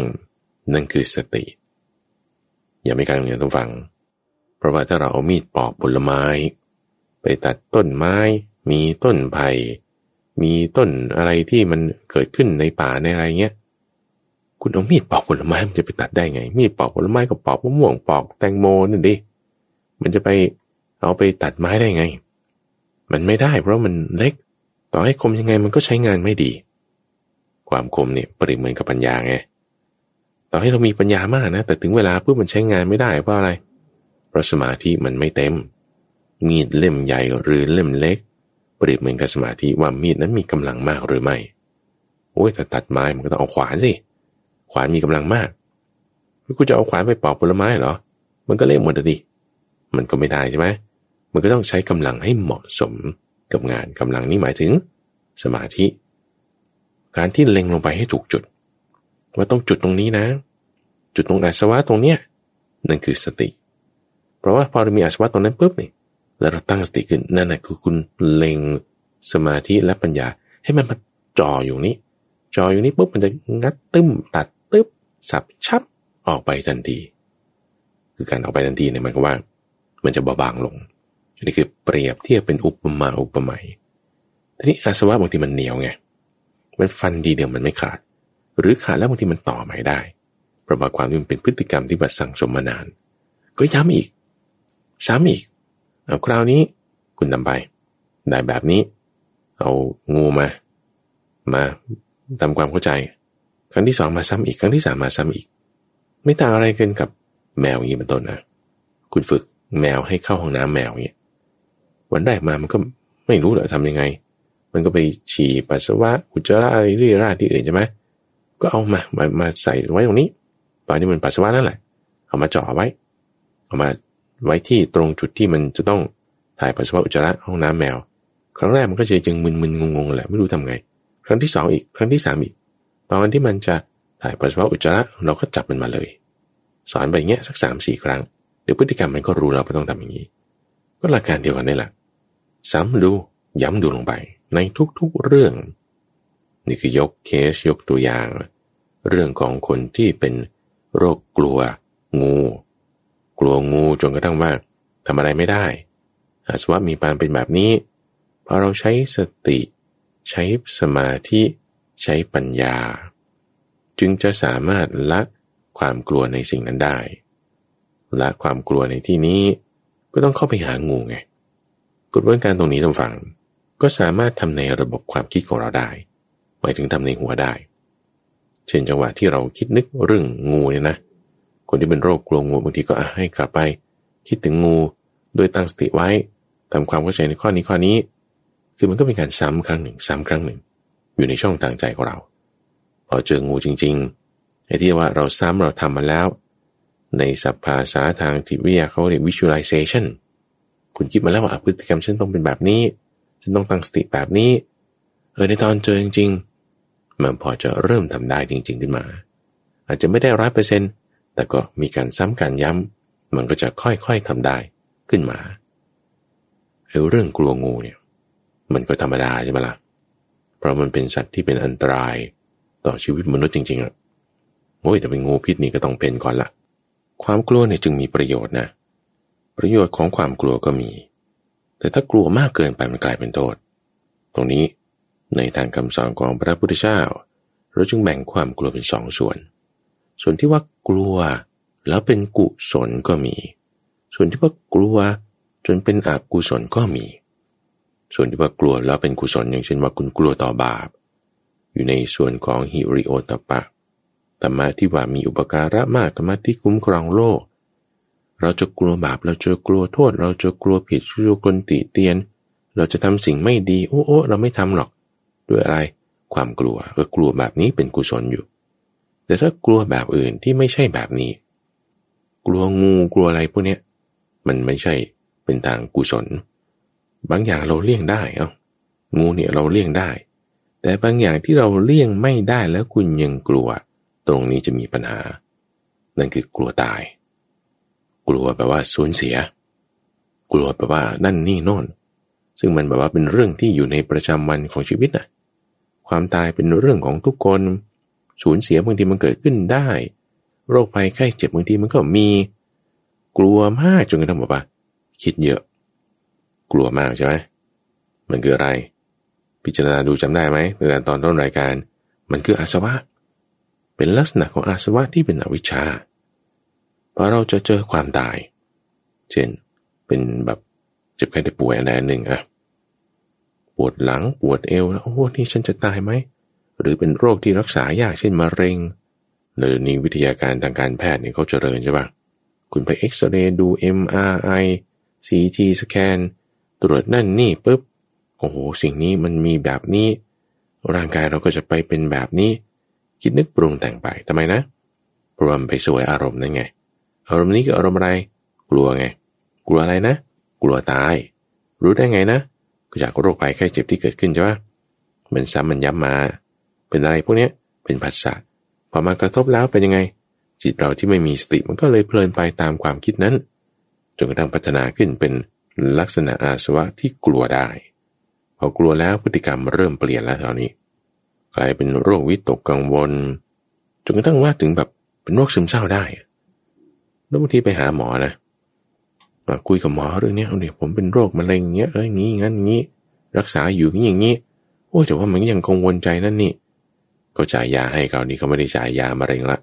นั่นคือสติ อย่าไม่การเงียต้องฟังเพราะว่าถ้าเราเอามีดปอกผลไม้ ไปตัดต้นไม้ มีต้นไผ่ มีต้นอะไรที่มันเกิดขึ้นในป่าในอะไรเงี้ย คุณเอามีดปอกผลไม้มันจะไปตัดได้ไง มีดปอกผลไม้กับปอกมะม่วงปอกแตงโมนั่นดิ มันจะไปเอาไปตัดไม้ได้ไง มันไม่ได้เพราะมันเล็ก ต่อให้คมยังไงมันก็ใช้งานไม่ดี ความคมเนี่ยปริเหมือนกับปัญญาไง ต่อให้เรามีปัญญามากนะ แต่ถึงเวลาเพื่อมันใช้งานไม่ได้เพราะอะไร เพราะสมาธิมันไม่เต็ม มีดเล่มใหญ่หรือเล่มเล็ก เปรียบเหมือนกับสมาธิว่ามีดนั้นมีกำลังมากหรือไม่ โอ้ยถ้าตัดไม้มันก็ต้องเอาขวานสิ ขวานมีกำลังมากกูจะเอาขวานไปปอกผลไม้เหรอ มันก็เละหมดเลยดิ มันก็ไม่ได้ใช่ไหม มันก็ต้องใช้กำลังให้เหมาะสมกับงานกำลังนี้หมายถึง สมาธิ การที่เล็งลงไปให้ถูกจุด ว่าต้องจุดตรงนี้นะ จุดตรงอาสวะตรงเนี้ยนั่นคือสติ เพราะว่าพอเรามีอาสวะตรงนั้นปุ๊บนี่ แล้วเราตั้งสติขึ้นนั่นแหละคือคุณเล็งสมาธิและปัญญา ให้มันมาจ่ออยู่นี้จ่ออยู่นี้ปุ๊บมันจะงัดตึ้มตัดตึ๊บสับชับออกไปทันที คือการออกไปทันทีเนี่ยมันก็ว่า มันจะเบาบางลงอันนี้คือเปรียบเทียบเป็นอุปมาอุปไมยทีนี้อาสวะบางทีมันเหนียวไงมันฟันดีเดียวมันไม่ขาด หรือขาดแล้วบางทีมันต่อใหม่ได้เพราะว่าความที่มันเป็นพฤติกรรมที่บัดสั่งสมมานาน ก็ย้ำอีกซ้ำอีก เอาคราวนี้คุณทำไป ได้แบบนี้ เอางูมา มาทำความเข้าใจ ครั้งที่สองมาซ้ำอีก ครั้งที่สามมาซ้ำอีก ไม่ต่างอะไรกันกับแมวอย่างนี้เป็นต้นนะคุณฝึกแมวให้เข้าห้องน้ำแมวเนี่ยวันแรกมามันก็ไม่รู้เหรอทำยังไง มันก็ไปฉี่ปัสสาวะอุจจาระอะไรเรื่ยราที่อื่นใช่ไหมก็เอามามามาใส่ไว้ตรงนี้ ตอนนี้มันปัสสาวะนั่นแหละ เอามาจ่อไว้ เอามา ไว้ที่ตรงจุดที่มันจะต้องถ่ายปัสสาวะอุจจาระห้องน้ำแมว ครั้งแรกมันก็จะยังมึนๆงงๆแหละไม่รู้ทำไง ครั้งที่สองอีกครั้งที่สามอีก ตอนที่มันจะถ่ายปัสสาวะอุจจาระเราก็จับมันมาเลย สอนไปเงี้ยสักสามสี่ครั้งเดี๋ยวพฤติกรรมมันก็รู้เราไม่ต้องทำอย่างนี้ ก็หลักการเดียวกันนี่แหละซ้ำดูย้ำดูลงไป ในทุกๆเรื่อง นี่คือยกเคสยกตัวอย่าง เรื่องของคนที่เป็นโรคกลัว งู กลัวงูจนกระทั่งว่าทำอะไรไม่ได้อาสวะมีปานเป็นแบบนี้พอเราใช้สติ ใช้สมาธิใช้ปัญญา จึงจะสามารถละความกลัวในสิ่งนั้นได้ละความกลัวในที่นี้ก็ต้องเข้าไปหางูไงกฎบวนการตรงนี้ทำฟัง ก็สามารถทำในระบบความคิดของเราได้หมายถึงทำในหัวได้ เช่นจังหวะที่เราคิดนึกเรื่องงูเนี่ยนะ คนที่เป็นโรคกลัวงูบางทีก็ให้กลับไป คิดถึงงูโดยตั้งสติไว้ทำความเข้าใจในข้อนี้ข้อนี้ คือมันก็เป็นการซ้ำครั้งหนึ่ง ซ้ำครั้งหนึ่ง อยู่ในช่องทางใจของเรา พอเจองูจริงๆไอ้ที่ว่าเราซ้ำเราทำมาแล้ว ในสัพภาษาทางจิตวิทยาเขาเรียก visualization คุณคิดมาแล้วว่าพฤติกรรมฉันต้องเป็นแบบนี้ ฉันต้องตั้งสติแบบนี้ เออในตอนเจอจริงๆมันพอจะเริ่มทำได้จริง ๆ ขึ้นมา อาจจะไม่ได้ร้อยเปอร์เซ็นต์ แต่ก็มีการซ้ำการย้ำมันก็จะค่อยๆทำได้ขึ้นมาไอ้เรื่องกลัวงูเนี่ย มันก็ธรรมดาใช่ไหมละ่ะ เพราะมันเป็นสัตว์ที่เป็นอันตรายต่อชีวิตมนุษย์จริงๆอะโอ้ยแต่เป็นงูพิษนี่ก็ต้องเป็นก่อนละความกลัวเนี่ยจึงมีประโยชน์นะ ประโยชน์ของความกลัวก็มี แต่ถ้ากลัวมากเกินไปมันกลายเป็นโทษ ตรงนี้ในทางคำสอนของพระพุทธเจ้าเราจึงแบ่งความกลัวเป็นสองส่วน ส่วนที่ว่ากลัว แล้วเป็นกุศลก็มี ส่วนที่ว่ากลัวจนเป็นอกุศลก็มี ส่วนที่ว่ากลัวแล้วเป็นกุศลอย่างเช่นว่าคุณกลัวต่อบาป อยู่ในส่วนของฮิริโอตปะธรรมะที่ว่ามีอุปการะมากธรรมะที่คุ้มครองโลก เราจะกลัวบาปเราจะกลัวโทษ เราจะกลัวผิดชั่วคนติเตียน เราจะทำสิ่งไม่ดีโอ้โอ้เราไม่ทำหรอก ด้วยอะไร ความกลัวเออกลัวแบบนี้เป็นกุศลอยู่ แต่ถ้ากลัวแบบอื่นที่ไม่ใช่แบบนี้ กลัวงูกลัวอะไรพวกนี้มันไม่ใช่เป็นทางกุศล บางอย่างเราเลี่ยงได้เอ้างูเนี่ยเราเลี่ยงได้ แต่บางอย่างที่เราเลี่ยงไม่ได้แล้วคุณยังกลัว ตรงนี้จะมีปัญหา นั่นคือกลัวตาย กลัวแปลว่าสูญเสีย กลัวแปลว่านั่นนี่โน่น ซึ่งมันแบบว่าเป็นเรื่องที่อยู่ในประจำวันของชีวิตนะความตายเป็นเรื่องของทุกคน สูญเสียบางทีมันเกิดขึ้นได้ โรคภัยไข้เจ็บบางทีมันก็มี กลัวมากจนกระทั่งแบบว่าคิดเยอะ กลัวมากใช่ไหมมันคืออะไร พิจารณาดูจำได้ไหมในตอนต้นรายการ มันคืออาสวะ เป็นลักษณะของอาสวะที่เป็นอวิชชาพอเราจะเจอความตาย เช่น เป็นแบบเจ็บไข้ได้ป่วยอะไรหนึ่งอะปวดหลังปวดเอวแล้วโอ้นี่ฉันจะตายไหม หรือเป็นโรคที่รักษายากเช่นมะเร็งหรือนี่วิทยาการทางการแพทย์เนี่ยเขาเจริญใช่ปะคุณไปเอ็กซเรย์ดู MRI CT สแกนตรวจนั่นนี่ปุ๊บโอ้โหสิ่งนี้มันมีแบบนี้ ร่างกายเราก็จะไปเป็นแบบนี้ คิดนึกปรุงแต่งไปทำไมนะเพราะมันไปสวยอารมณ์นั่นไง อารมณ์นี้คืออารมณ์อะไร กลัวไง กลัวอะไรนะ กลัวตาย รู้ได้ไงนะก็จากโรคภัยไข้เจ็บที่เกิดขึ้นใช่ไหมมันซ้ำมันย้ำมา เป็นอะไรพวกนี้เป็นภาษาพอมากระทบแล้วเป็นยังไง จิตเราที่ไม่มีสติมันก็เลยเพลินไปตามความคิดนั้นจนกระทั่งพัฒนาขึ้นเป็นลักษณะอาสวะที่กลัวได้ พอกลัวแล้วพฤติกรรมเริ่มเปลี่ยนแล้วเท่านี้ กลายเป็นโรควิตกกังวลจนกระทั่งว่าถึงแบบเป็นโรคซึมเศร้าได้แล้วบางทีไปหาหมอนะมาคุยกับหมอเรื่องนี้เอาเนี่ยผมเป็นโรคมะเร็งเงี้ยอะไรงี้งั้นงี้ รักษาอยู่อย่างนี้โอ้แต่ว่ามันยังกังวลใจนั่นนี่ ก็จ่ายยาให้เขานี่เขาไม่ได้จ่ายยามะเร็งละ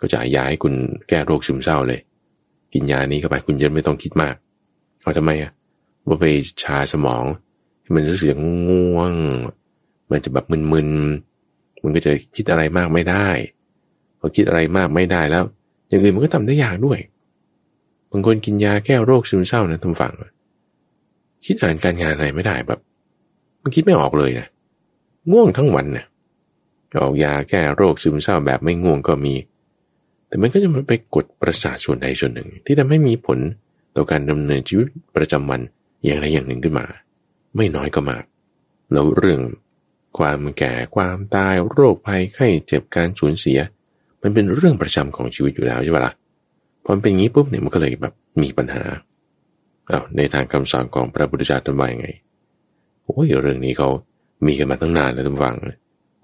ก็จ่ายยาให้คุณแก้โรคซึมเศร้าเลย กินยานี้เข้าไปคุณจะไม่ต้องคิดมากเอาทำไมอะว่าไปชาสมองมันรู้สึกง่วง มันจะแบบมึนๆมันก็จะคิดอะไรมากไม่ได้พอคิดอะไรมากไม่ได้แล้ว อย่างอื่นมันก็ทำได้ยากด้วยบางคนกินยาแก้โรคซึมเศร้านะทำฝังคิดอ่านการงานอะไรไม่ได้แบบ มันคิดไม่ออกเลยนะง่วงทั้งวันนะ ออกยาแก้โรคซึมเศร้าแบบไม่ง่วงก็มี แต่มันก็จะมาไปกดประสาทส่วนใดส่วนหนึ่ง ที่ทำให้มีผลต่อการดำเนินชีวิตประจำวันอย่างใดอย่างหนึ่งขึ้นมา ไม่น้อยก็มาก แล้วเรื่องความแก่ความตายโรคภัยไข้เจ็บการสูญเสีย มันเป็นเรื่องประจำของชีวิตอยู่แล้วใช่ปะละ่ะพอเป็นงี้ปุ๊บเนี่ยมันก็เลยแบบมีปัญหาอา้าวในทางคำสอนของพระพุทธเจ้าท่านว่ายังไงโอ้ยเรื่องนี้เขามีกันมาตั้งนานแล้วท่านฟัง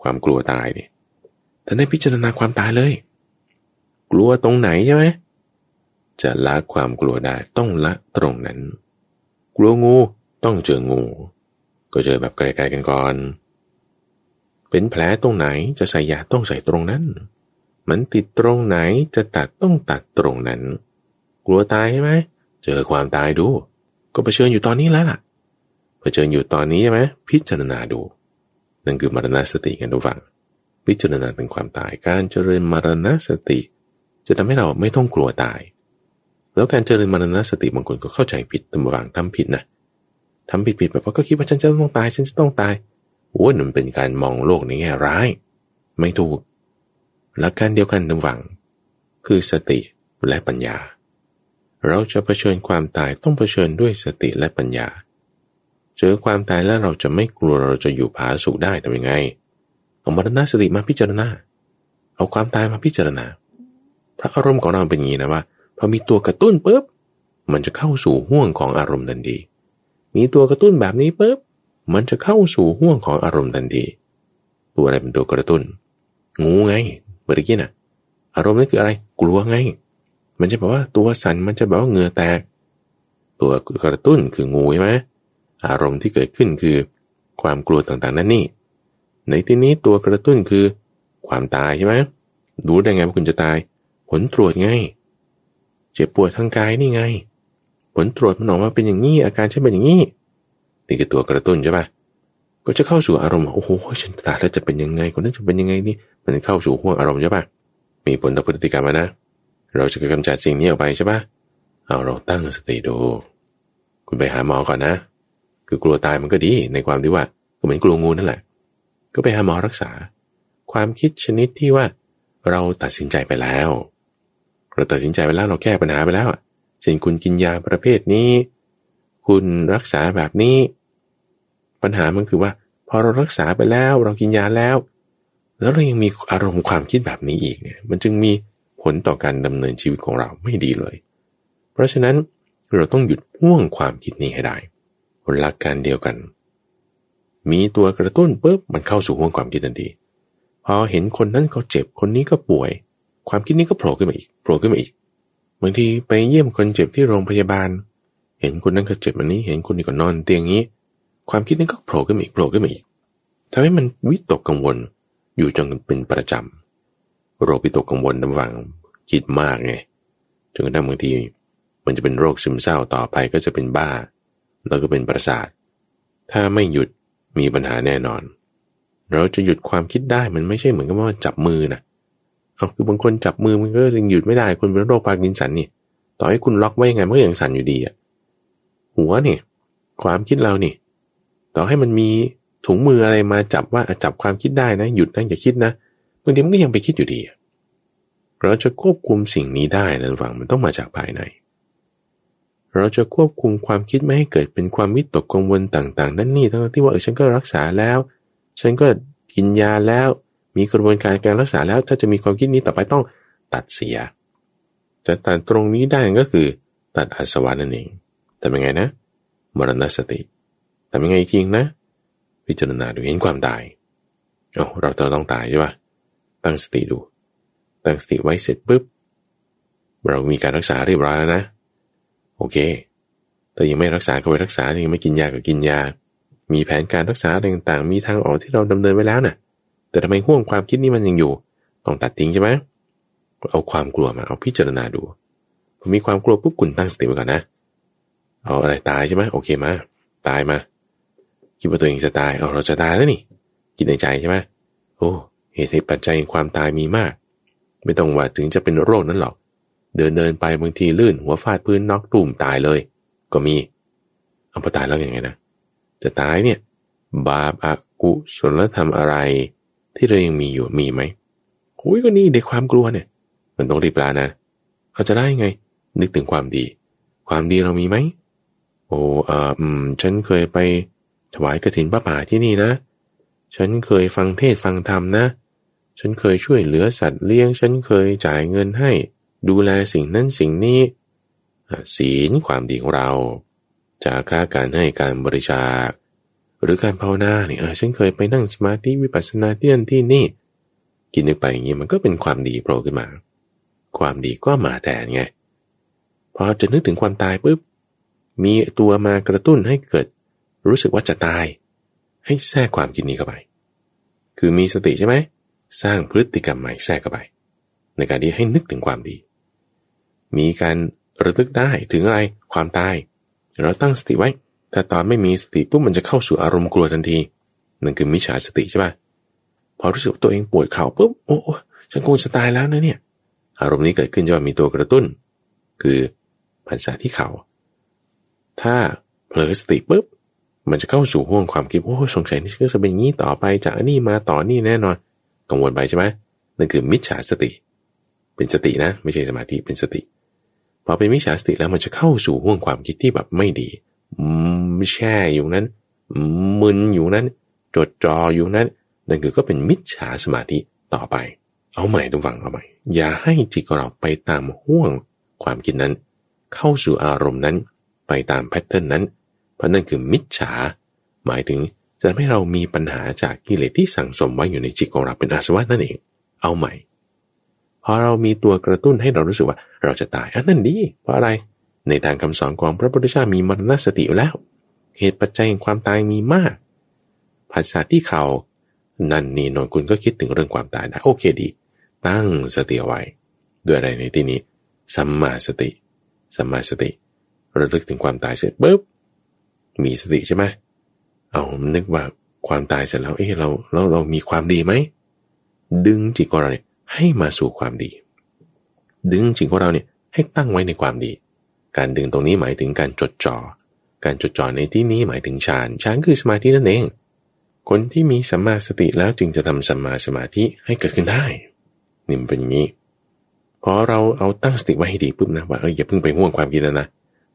ความกลัวตายเนี่ยท่านได้พิจารณาความตายเลย กลัวตรงไหนใช่ไหมจะละความกลัวได้ต้องละตรงนั้น กลัวงูต้องเจองู ก็เจอแบบไกลๆกันก่อน เป็นแผลตรงไหนจะใส่ยาต้องใส่ตรงนั้น มันติดตรงไหนจะตัดต้องตัดตรงนั้น กลัวตายใช่ไหมเจอความตายดู ก็เผชิญอยู่ตอนนี้แล้วล่ะเผชิญอยู่ตอนนี้ใช่ไหมพิจารณาดู นั่นคือมรณสติกันทุกฝั่งพิจารณาถึงความตายการเจริญมรณสติ จะทำให้เราไม่ต้องกลัวตาย แล้วการเจริญมรณสติบางคนก็เข้าใจผิดตำบางทำผิดนะทำผิดผิดแบบว่าก็คิดว่าฉันจะต้องตาย ฉันจะต้องตายโอ้ยมันเป็นการมองโลกในแง่ร้าย ไม่ถูกหลักการเดียวกันทั้งฝั่งคือสติและปัญญา เราจะเผชิญความตายต้องเผชิญด้วยสติและปัญญา เจอความตายแล้วเราจะไม่กลัวเราจะอยู่ผาสุขได้ทำยังไงเอามรณะสติมาพิจารณา เอาความตายมาพิจารณา พระอารมณ์ของเราเป็นอย่างนี้นะว่าพอมีตัวกระตุ้นปุ๊บมันจะเข้าสู่ห่วงของอารมณ์ทันทีมีตัวกระตุ้นแบบนี้ปุ๊บมันจะเข้าสู่ห่วงของอารมณ์ทันทีตัวอะไรเป็นตัวกระตุ้น งูไงเมื่อกี้น่ะ อารมณ์นั่นคืออะไร กลัวไง มันจะบอกว่าตัวสั่นมันจะบอกว่าเหงื่อแตก ตัวกระตุ้นคืองูใช่ไหม อารมณ์ที่เกิดขึ้นคือ ความกลัวต่างๆนั่นนี่ ในที่นี้ตัวกระตุ้นคือ ความตายใช่ไหมรู้ได้ไงว่าคุณจะตาย ผลตรวจไง เจ็บปวดทางกายนี่ไง ผลตรวจมันออกมาเป็นอย่างนี้ อาการใช่เป็นอย่างนี้ นี่คือตัวกระตุ้นใช่ปะก็จะเข้าสู่อารมณ์โอ้โหฉันตายแล้วจะเป็นยังไงคนนั้นจะเป็นยังไงนี่มันเข้าสู่ห่วงอารมณ์ใช่ปะมีผลต่อพฤติกรรมนะ เราจะกำจัดสิ่งนี้ออกไปใช่ปะเอาเราตั้งสติดู คุณไปหาหมอก่อนนะ คือกลัวตายมันก็ดีในความที่ว่าก็เหมือนกลัวงูนั่นแหละ ก็ไปหาหมอรักษา ความคิดชนิดที่ว่า เราตัดสินใจไปแล้วเราตัดสินใจไปแล้วเราแก้ปัญหาไปแล้วเช่นคุณกินยาประเภทนี้ คุณรักษาแบบนี้ ปัญหามันคือว่า พอเรารักษาไปแล้ว เรากินยาแล้ว แล้วเรายังมีอารมณ์ความคิดแบบนี้อีกเนี่ย มันจึงมีผลต่อการดำเนินชีวิตของเราไม่ดีเลย เพราะฉะนั้นเราต้องหยุดพ่วงความคิดนี้ให้ได้ หลักการเดียวกัน มีตัวกระตุ้นปุ๊บมันเข้าสู่ห่วงความคิดทันทีพอเห็นคนนั้นเขาเจ็บคนนี้ก็ป่วย ความคิดนี้ก็โผล่ขึ้นมาอีกโผล่ขึ้นมาอีกบางทีไปเยี่ยมคนเจ็บที่โรงพยาบาล เห็นคนนั้นเขาเจ็บอันนี้ เห็นคนนี้ก็นอนเตียงนี้ ความคิดนั้ก็โผล่ขึ้นมาอีกโผล่ขึ้นมาอีกทำให้มันวิตกกังวลอยู่จนเป็นประจำโรควิตกกังวลระหว่างคิดมากไงจนกระทั่งบางทีมันจะเป็นโรคซึมเศร้าต่อไปก็จะเป็นบ้า แล้วก็เป็นประสาท ถ้าไม่หยุดมีปัญหาแน่นอน เราจะหยุดความคิดได้มันไม่ใช่เหมือนกับว่าจับมือนะเอาคือบางคนจับมือมันก็ยังหยุดไม่ได้คนเป็นโรคพาร์กินสันนี่ต่อให้คุณล็อกไว้ยังไงมันก็ยังสั่นอยู่ดีอะหัวเนี่ยความคิดเรานี่ ต่อให้มันมีถุงมืออะไรมาจับว่าจับความคิดได้นะ หยุดนะอย่าคิดนะบางทีมันก็ยังไปคิดอยู่ดี เราจะควบคุมสิ่งนี้ได้นะท่านผู้ฟังมันต้องมาจากภายใน เราจะควบคุมความคิดไม่ให้เกิดเป็นความวิตกกังวลต่าง ๆ นั่นนี่ทั้งที่ว่าเออฉันก็รักษาแล้ว ฉันก็กินยาแล้ว มีกระบวนการการรักษาแล้ว ถ้าจะมีความคิดนี้ต่อไปต้องตัดเสีย จะตัดตรงนี้ได้ก็คือ ตัดอาสวะนั่นเองแต่เป็นไงนะ มรณสติทำยังไงจริงนะ พิจารณาดูเห็นความตายเอาเราต้องตายใช่ปะตั้งสติดู ตั้งสติไว้เสร็จปุ๊บเรามีการรักษาเรียบร้อยแล้วนะ โอเค แต่ยังไม่รักษาก็ไปรักษา ยังไม่กินยาก็กินยา มีแผนการรักษาต่างๆ มีทางออกที่เราดำเนินไว้แล้วนะ่ะ แต่ทำไมห่วงความคิดนี้มันยังอยู่ ต้องตัดทิ้งใช่ไหมเอาความกลัวมา เอาพิจารณาดูพอมีความกลัวปุ๊บคุณตั้งสติไว้ก่อนนะ เอาอะไรตายใช่ไหมโอเคมา ตายมา คิดว่าตัวเองจะตาย เอาเราจะตายแล้วนี่ คิดในใจใช่ไหมโอ้ เหตุปัจจัยความตายมีมาก ไม่ต้องว่าถึงจะเป็นโรคนั้นหรอก เดินเดินไปบางทีลื่นหัวฟาดพื้นน็อกตุ่มตายเลย ก็มีเอาพอตายแล้วยังไงนะ จะตายเนี่ย บาปอากุศลธรรมอะไร ที่เรายังมีอยู่มีไหมโอ้ยก็นี่ในความกลัวเนี่ย มันต้องรีบลานะเอาจะได้ไง นึกถึงความดี ความดีเรามีไหมโอ้เอ่อืม ฉันเคยไปถวายกระถินพระป่าที่นี่นะ ฉันเคยฟังเทศฟังธรรมนะ ฉันเคยช่วยเหลือสัตว์เลี้ยง ฉันเคยจ่ายเงินให้ ดูแลสิ่งนั้นสิ่งนี้ ศีลความดีของเรา จากค่าการให้การบริจาค หรือการภาวนาเนี่ยฉันเคยไปนั่งสมาธิวิปัสสนาที่นั่นที่นี่ กินนึกไปอย่างนี้มันก็เป็นความดีโผล่ขึ้นมา ความดีก็มาแทนไงพอจะนึกถึงความตายปุ๊บมีตัวมากระตุ้นให้เกิด รู้สึกว่าจะตาย ให้แทรกความคิดนี้เข้าไป คือมีสติใช่ไหมสร้างพฤติกรรมใหม่แทรกเข้าไป ในการที่ให้นึกถึงความดี มีการระลึกได้ถึงอะไรความตาย เราตั้งสติไว้ แต่ตอนไม่มีสติปุ๊บมันจะเข้าสู่อารมณ์กลัวทันทีนั่นคือมิจฉาสติใช่ปะพอรู้สึกตัวเองปวดเข่าปุ๊บโอ้ฉันคงจะตายแล้วนะเนี่ย อารมณ์นี้เกิดขึ้นจะมีตัวกระตุ้น คือผัสสะที่เขา่าถ้าเผลอสติปุ๊บมันจะเข้าสู่ห่วงความคิดโอ้สงสัยนี่ก็จะเป็นงี้ต่อไปจากนี้มาต่อนี่แน่นอน กังวลไปใช่ไหมนั่นคือมิจฉาสติ เป็นสตินะ ไม่ใช่สมาธิเป็นสติ พอเป็นมิจฉาสติแล้วมันจะเข้าสู่ห่วงความคิดที่แบบไม่ดีมแช่อยู่นั้น มึนอยู่นั้น จดจ่ออยู่นั้น นั่นคือก็เป็นมิจฉาสมาธิต่อไป เอาใหม่ทุกฝังเอาใหม่ อย่าให้จิตของเราไปตามห่วงความคิดนั้น เข้าสู่อารมณ์นั้น ไปตามแพทเทิร์นนั้น เพราะนั่นคือมิจฉา หมายถึงจะทำให้เรามีปัญหาจากกิเลสที่สั่งสมไว้อยู่ในจิตของเราเป็นอาสวะนั่นเอง เอาใหม่ พอเรามีตัวกระตุ้นให้เรารู้สึกว่าเราจะตายอันนั้นดีเพราะอะไรในทางคำสอนของพระพุทธเจ้ามีมรณสติอยู่แล้ว เหตุปัจจัยแห่งความตายมีมาก ภาษาที่เขา นั่นนี่นนคุณก็คิดถึงเรื่องความตายได้โอเคดี ตั้งสติเอาไว้ ด้วยอะไรในที่นี้สัมมาสติสัมมาสติระลึกถึงความตายเสร็จปุ๊บมีสติใช่ไหมเอานึกว่าความตายเสร็จแล้วเอ๊ะเราเราเรามีความดีไหมดึงจิตของเราเนี่ย ให้มาสู่ความดี ดึงจิตของเราเนี่ยให้ตั้งไว้ในความดี การดึงตรงนี้หมายถึงการจดจอ่อ การจดจ่อในที่นี้หมายถึงฌาน ฌานคือสมาธินั่นเอง คนที่มีสัมมาสติแล้วจึงจะทำสัมมาสมาธิให้เกิดขึ้นได้นี่มันเป็นอย่างนี้พอเราเอาตั้งสติไว้ให้ดีปุ๊บนะว่าเอออย่าเพิ่งไปห่วงความคิดนะนะ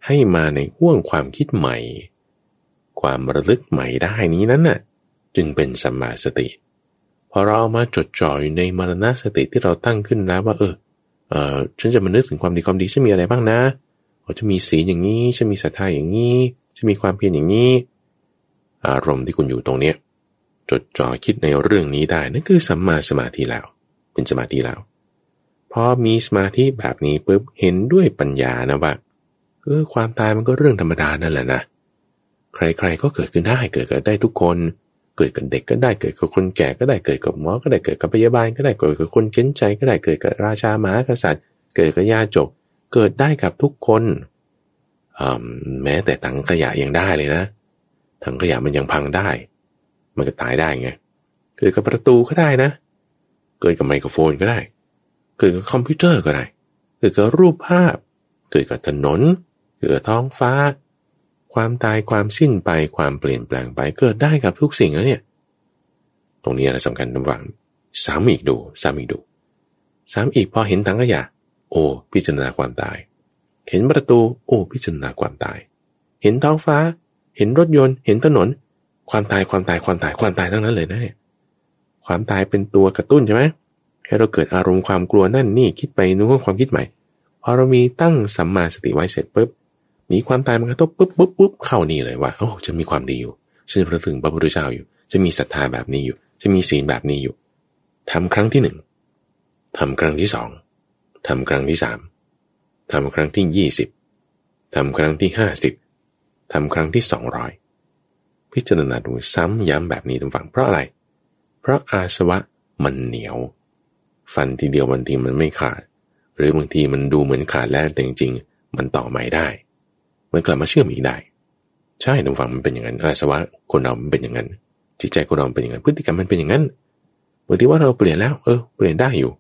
ให้มาในห่วงความคิดใหม่ ความระลึกใหม่ได้นี้นั้นน่ะ จึงเป็นสัมมาสติ พอเราเอามาจดจ่อยในมรณะสติที่เราตั้งขึ้นแล้วว่า เออเออฉันจะมานึกถึงความดีความดีฉันมีอะไรบ้างนะเราจะมีสีลอย่างนี้ฉันมีศรัทธาอย่างนี้ฉันมีความเพียรอย่างนี้ อารมณ์ที่คุณอยู่ตรงเนี้ยจดจ่อคิดในเรื่องนี้ได้นั่นคือสัมมาสมาธิแล้ว เป็นสมาธิแล้วพอมีสมาธิแบบนี้ปุ๊บเห็นด้วยปัญญานะว่าเออความตายมันก็เรื่องธรรมดานั่นแหละนะ ใครๆก็เกิดขึ้นได้เกิดกันได้ทุกคน เกิดกับเด็กก็ได้เกิดกับคนแก่ก็ได้เกิดกับหมอก็ได้เกิดกับพยาบาลก็ได้เกิดกับคนเข็นใจก็ได้เกิดกับราชามหากษัตริย์ เกิดกับยาจก เกิดได้กับทุกคนแม้แต่ถังขยะยังได้เลยนะถังขยะมันยังพังได้ มันก็ตายได้ไงเกิดกับประตูก็ได้นะ เกิดกับไมโครโฟนก็ได้ เกิดกับคอมพิวเตอร์ก็ได้ เกิดกับรูปภาพ เกิดกับถนน เกิดกับท้องฟ้า ความตายความสิ้นไปความเปลี่ยนแปลงไปเกิดได้กับทุกสิ่งแล้วเนี่ย ตรงนี้อะไรสำคัญระวังสามอีกดูสามอีกดูสามอีกพอเห็นถังขยะ โอ้พิจารณาความตาย เห็นประตู โอ้พิจารณาความตาย เห็นท้องฟ้า เห็นรถยนต์ เห็นถนน ความตายความตายความตายความตายทั้งนั้นเลยนะเนี่ยความตายเป็นตัวกระตุ้นใช่ไหมให้เราเกิดอารมณ์ความกลัวนั่นนี่คิดไปนู้นความคิดใหม่พอเรามีตั้งสัมมาสติไว้เสร็จปุ๊บ มีความตายมันกระทบปุ๊บปุ๊บปุ๊บเข้านี่เลยว่าโอ้ฉันมีความดีอยู่ฉันระลึกถึงพระพุทธเจ้าอยู่จะมีศรัทธาแบบนี้อยู่จะมีศีลแบบนี้อยู่ทำครั้งที่หนึ่งทำครั้งที่สองทำครั้งที่สามทำครั้งที่ยี่สิบทำครั้งที่ห้าสิบทำครั้งที่สองร้อยพิจารณาดูซ้ำย้ำแบบนี้ทุกฝั่งเพราะอะไร เพราะอาสวะมันเหนียว ฟันทีเดียวบางทีมันไม่ขาด หรือบางทีมันดูเหมือนขาดแล้วแต่จริงๆมันต่อใหม่ได้ มันกลับมาเชื่อมอีกได้ ใช่ทุกฝั่งมันเป็นอย่างนั้นอาสวะคนเราเป็นอย่างนั้น จิตใจคนเราเป็นอย่างนั้น พฤติกรรมมันเป็นอย่างนั้นบางทีว่าเราเปลี่ยนแล้ว เออ เปลี่ยนได้อยู่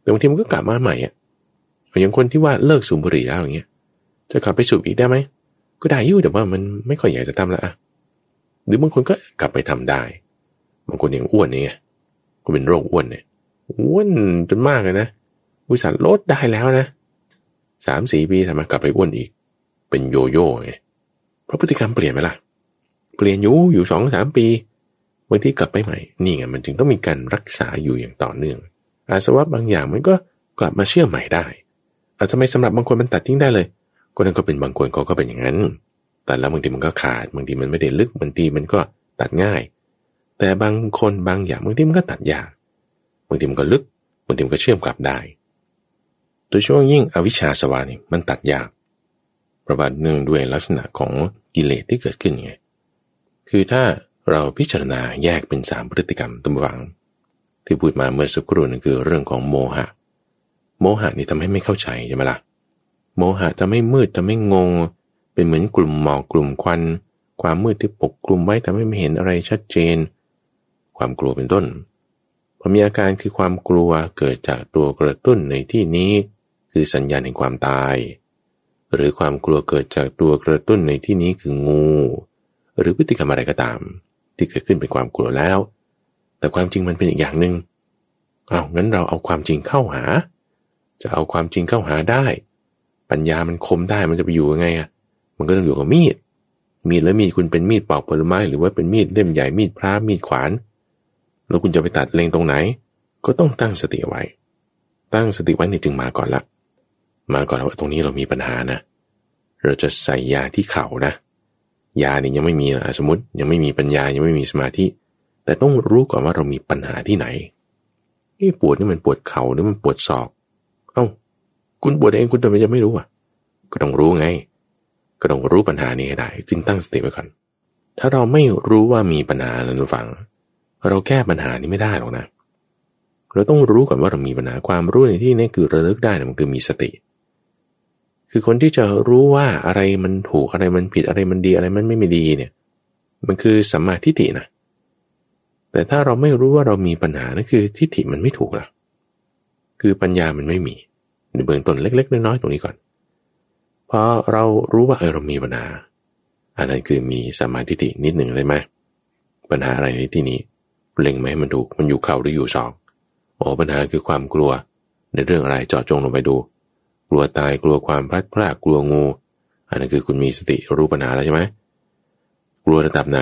แต่บางทีมันก็กลับมาใหม่อะอย่างคนที่ว่าเลิกสูบบุหรี่แล้วอย่างเงี้ย จะกลับไปสูบอีกได้ไหม ก็ได้อยู่แต่ว่ามันไม่ค่อยอยากจะทำละอะหรือบางคนก็กลับไปทำได้ บางคนอย่างอ้วนเนี่ยก็เป็นโรคอ้วนเนี่ย อ้วนจนมากเลยนะ อุตส่าห์ลดได้แล้วนะสามสี่ปีทำไมกลับไปอ้วนอีก เป็นโยโย่ไงเพราะพฤติกรรมเปลี่ยนไหมล่ะ เปลี่ยนอยู่อยู่สองสามปีบางทีกลับไปใหม่ นี่ไงมันจึงต้องมีการรักษาอยู่อย่างต่อเนื่อง อาสวะบางอย่างมันก็กลับมาเชื่อใหม่ได้อาทำไมสำหรับบางคนมันตัดทิ้งได้เลยก็นั่นก็เป็นบางคนเขาก็เป็นอย่างนั้น แต่แล้วบางทีมันก็ขาดบางทีมันไม่ได้ลึกบางทีมันก็ตัดง่าย แต่บางคนบางอย่างบางทีมันก็ตัดยากบางทีมันก็ลึกบางทีมันก็เชื่อมกลับได้โดยช่วงยิ่งอวิชชาสวานี่มันตัดยาก ประบาดเนื่องด้วยลักษณะของกิเลสที่เกิดขึ้นไง คือถ้าเราพิจารณาแยกเป็นสามพฤติกรรมตั้งวัง ที่พูดมาเมื่อสักครู่นั่นคือเรื่องของโมหะ โมหะนี่ทำให้ไม่เข้าใจใช่ไหมละ่ะ โมหะทำให้มืดทำให้งง เป็นเหมือนกลุ่มหมอกกลุ่มควัน ความมืดที่ปกกลุ่มไว้ทำให้ไม่เห็นอะไรชัดเจน ความกลัวเป็นต้นพอมีอาการคือความกลัวเกิดจากตัวกระตุ้นในที่นี้ คือสัญญาณแห่งความตาย หรือความกลัวเกิดจากตัวกระตุ้นในที่นี้คืองู หรือพฤติกรรมอะไรก็ตาม ที่เกิดขึ้นเป็นความกลัวแล้ว แต่ความจริงมันเป็นอีกอย่างหนึง่งเอางั้นเราเอาความจริงเข้าหา จะเอาความจริงเข้าหาได้ ปัญญามันคมได้มันจะไปอยู่ยังไงอะมันก็ต้องอยู่กับมีด มีดแล้วมีดคุณเป็นมีดปอกผลไม้หรือว่าเป็นมีดเล่มใหญ่มีดพระมีดขวาน แล้วคุณจะไปตัดเลงตรงไหน ก็ต้องตั้งสติไว้ ตั้งสติไว้ในจึงมาก่อนละ มาก่อนว่าตรงนี้เรามีปัญหานะ เราจะใส่ยาที่เข่านะ ยานี่ยังไม่มีนะสมมติยังไม่มีปัญญายังไม่มีสมาธิ แต่ต้องรู้ก่อนว่าเรามีปัญหาที่ไหนไอ้ปวดนี่มันปวดเข่าหรือมันปวดศอก เอา้า คุณปวดเองคุณทำไมจะไม่รู้อะ ก็ต้องรู้ไง ก็ต้องรู้ปัญหานี้ให้ได้ จึงตั้งสติไว้ก่อน ถ้าเราไม่รู้ว่ามีปัญหาแล้วฟัง เราแก้ปัญหานี้ไม่ได้หรอกนะ เราต้องรู้ก่อนว่าเรามีปัญหาความรู้ในที่นี้คือระลึกได้นะมันคือมีสติ คือคนที่จะรู้ว่าอะไรมันถูกอะไรมันผิดอะไรมันดีอะไรมันไม่ไม่ดีเนี่ย มันคือสัมมาทิฏฐินะแต่ถ้าเราไม่รู้ว่าเรามีปัญหานั่นคือทิฏฐิมันไม่ถูกละคือปัญญามันไม่มีในเบื้องต้นเล็ก ๆ น้อยๆตรงนี้ก่อนพอเรารู้ว่าเออเรามีปัญหาอันนั้นคือมีสัมมาธิินิดหนึ่งเลยไหมปัญหาอะไรในที่นี้เล็งไหมมันถูกมันอยู่เข่าหรืออยู่ศอกโอ้ปัญหาคือความกลัว ในเรื่องอะไรเจาะจงลงไปดู กลัวตายกลัวความพลัดพรากกลัวงู อันนั้นคือคุณมีสติรู้ปัญหาแล้วใช่ไหมกลัวระดับไหน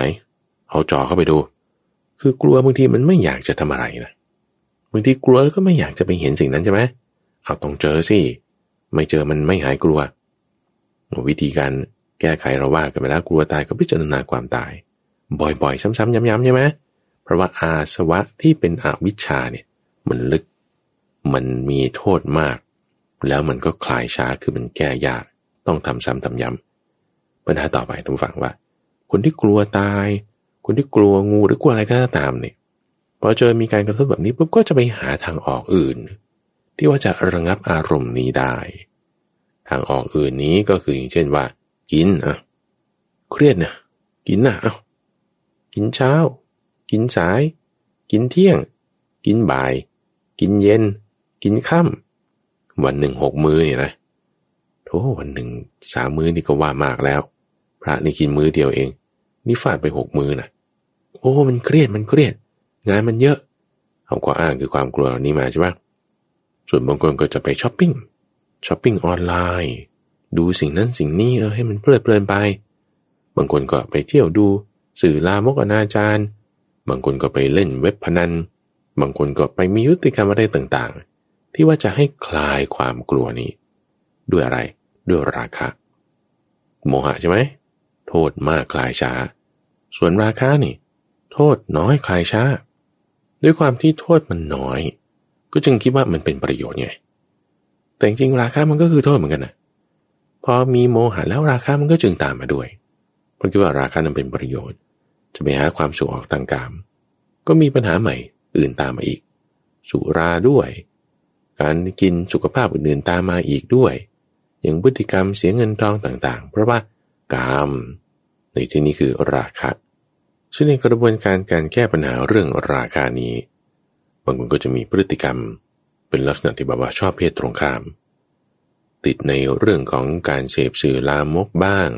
เอาจอเข้าไปดู คือกลัวบางทีมันไม่อยากจะทำอะไรนะบางทีกลัวแล้วก็ไม่อยากจะไปเห็นสิ่งนั้นใช่ไหมเอาต้องเจอสิไม่เจอมันไม่หายกลัว วิธีการแก้ไขเราว่ากันไปแล้วกลัวตายก็พิจารณาความตาย บ่อยๆ ซ้ำๆย้ำๆใช่ไหมเพราะว่าอาสวะที่เป็นอวิชชาเนี่ย มันลึก มันมีโทษมาก แล้วมันก็คลายช้าคือมันแก้ยาก ต้องทำซ้ำทำย้ำปัญหาต่อไปทุกฝังว่า คนที่กลัวตาย คนที่กลัวงูหรือกลัวอะไรก็ตามเนี่ยพอเจอมีการกระทบแบบนี้ปุ๊บก็จะไปหาทางออกอื่น ที่ว่าจะระงับอารมณ์นี้ได้ ทางออกอื่นนี้ก็คืออย่างเช่นว่า กินอะเครียดนะกินนะเอากินเช้า กินสาย กินเที่ยง กินบ่าย กินเย็น กินค่ำ วันหนึ่งหกมื้อเนี่ยนะโธ่วันหนึ่งสามมื้อนี่ก็ว่ามากแล้ว พระนี่กินมื้อเดียวเอง นี่ฟาดไปหกมื้อนะโอ้มันเครียดมันเครียด งานมันเยอะเอาก็อ้างคือความกลัวนี้มาใช่ปะส่วนบางคนก็จะไปช้อปปิ้งช้อปปิ้งออนไลน์ ดูสิ่งนั้นสิ่งนี้เออให้มันเพลิดเพลินไป บางคนก็ไปเที่ยวดูสื่อลามกอนาจารบางคนก็ไปเล่นเว็บพนัน บางคนก็ไปมีพฤติกรรมอะไรต่างๆ ที่ว่าจะให้คลายความกลัวนี้ ด้วยอะไร ด้วยราคะ โมหะใช่ไหมโทษมากคลายช้า ส่วนราคะนี่ โทษน้อยคลายช้า ด้วยความที่โทษมันน้อย ก็จึงคิดว่ามันเป็นประโยชน์ไงแต่จริงราคามันก็คือโทษเหมือนกันนะพอมีโมหะแล้วราคามันก็จึงตามมาด้วยเพราะคิดว่าราคานั้นเป็นประโยชน์ จะไปหาความสุขออกทางกาม ก็มีปัญหาใหม่อื่นตามมาอีก สุราด้วย การกินสุขภาพอื่นๆตามมาอีกด้วย อย่างพฤติกรรมเสียเงินทองต่างๆ เพราะว่ากามในที่นี้คือราคะซึ่งในกระบวนการการแก้ปัญหาเรื่องราคานี้ บางคนก็จะมีพฤติกรรม เป็นลักษณะที่แบบว่าชอบเพศตรงข้าม ติดในเรื่องของการเสพสื่อลามกบ้าง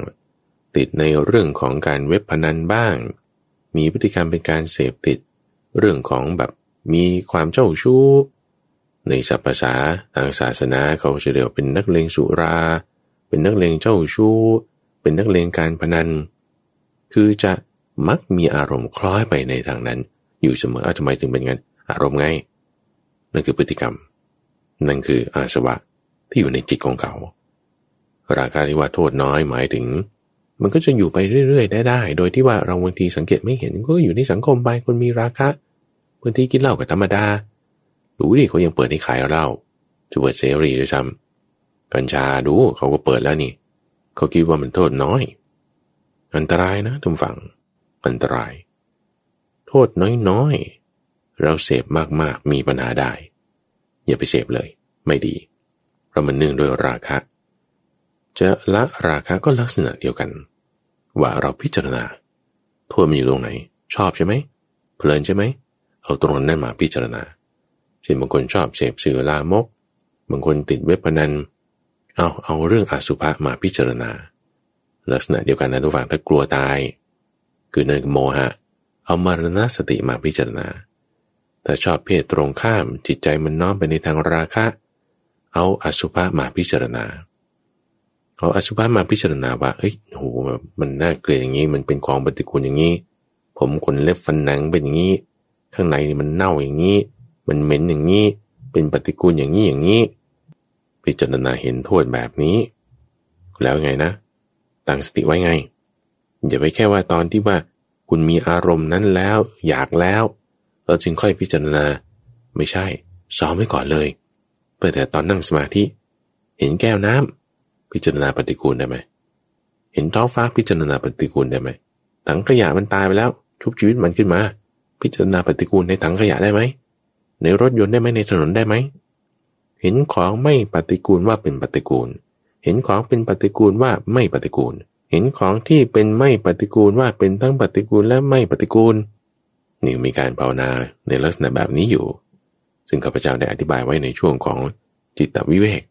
ติดในเรื่องของการเว็บพนันบ้าง มีพฤติกรรมเป็นการเสพติด เรื่องของแบบมีความเจ้าชู้ ในศัพท์ภาษาทางศาสนาเขาจะเรียกเป็นนักเลงสุรา เป็นนักเลงเจ้าชู้ เป็นนักเลงการพนัน คือจะมักมีอารมณ์คล้อยไปในทางนั้น อยู่เสมออาทำไมถึงเป็นงั้น อารมณ์ไง นั่นคือพฤติกรรม นั่นคืออาสวะที่อยู่ในจิตของเขา ราคาที่ว่าโทษน้อยหมายถึง มันก็จะอยู่ไปเรื่อยๆได้ได้โดยที่ว่าเราบางทีสังเกตไม่เห็นก็อยู่ในสังคมไปคนมีราคะบางทีกินเหล้าก็ธรรมดา ดูดิเขายังเปิดให้ขายเหล้าจะเปิดเสรีด้วยซ้ำกัญชาดูเขาก็เปิดแล้วนี่ เขาคิดว่ามันโทษน้อย อันตรายนะทุกฝั่งอันตราย โทษน้อยๆ เราเสพมากๆมีปัญหาได้ อย่าไปเสพเลย ไม่ดี เพราะมันเนื่องด้วยราคะ จะละราคะก็ลักษณะเดียวกัน ว่าเราพิจารณาโทษมันอยู่ตรงไหน ชอบใช่ไหมเพลินใช่ไหมเอาตรงนั้นมาพิจารณา เช่นบางคนชอบเสพสื่อลามก บางคนติดเว็บพนัน เอาเอาเรื่องอสุภะมาพิจารณา ลักษณะเดียวกันนะทุกฝั่งถ้ากลัวตาย คือในโมหะ เอามารณสติมาพิจารณาถ้าชอบเพศตรงข้ามจิตใจมันน้อมไปในทางราคะ เอาอสุภะมาพิจารณาเอาอสุภะมาพิจารณาว่า เอ้ยโหมันน่าเกลียดอย่างนี้ มันเป็นของปฏิกูลอย่างนี้ ผมขนเล็บฟันหนังเป็นอย่างนี้ ข้างในนี่มันเน่าอย่างนี้ มันเหม็นอย่างนี้ เป็นปฏิกูลอย่างนี้อย่างนี้ พิจารณาเห็นโทษแบบนี้ แล้วไงนะ ตั้งสติไว้ไง อย่าไปแค่ว่าตอนที่ว่าคุณมีอารมณ์นั้นแล้ว อยากแล้ว เราจึงค่อยพิจารณา ไม่ใช่ ซ้อมไว้ก่อนเลยเปิดแต่ตอนนั่งสมาธิ เห็นแก้วน้ำพิจารณาปฏิกูลได้ไหมเห็นท้องฟ้าพิจารณาปฏิกูลได้ไหมถังขยะมันตายไปแล้ว ชุบชีวิตมันขึ้นมา พิจารณาปฏิกูลในถังขยะได้ไหม ในรถยนต์ได้ไหมในถนนได้ไหมเห็นของไม่ปฏิกูลว่าเป็นปฏิกูล เห็นของเป็นปฏิกูลว่าไม่ปฏิกูล เห็นของที่เป็นไม่ปฏิกูลว่าเป็นทั้งปฏิกูลและไม่ปฏิกูลนี่มีการภาวนาในลักษณะแบบนี้อยู่ ซึ่งข้าพเจ้าได้อธิบายไว้ในช่วงของจิตวิเวก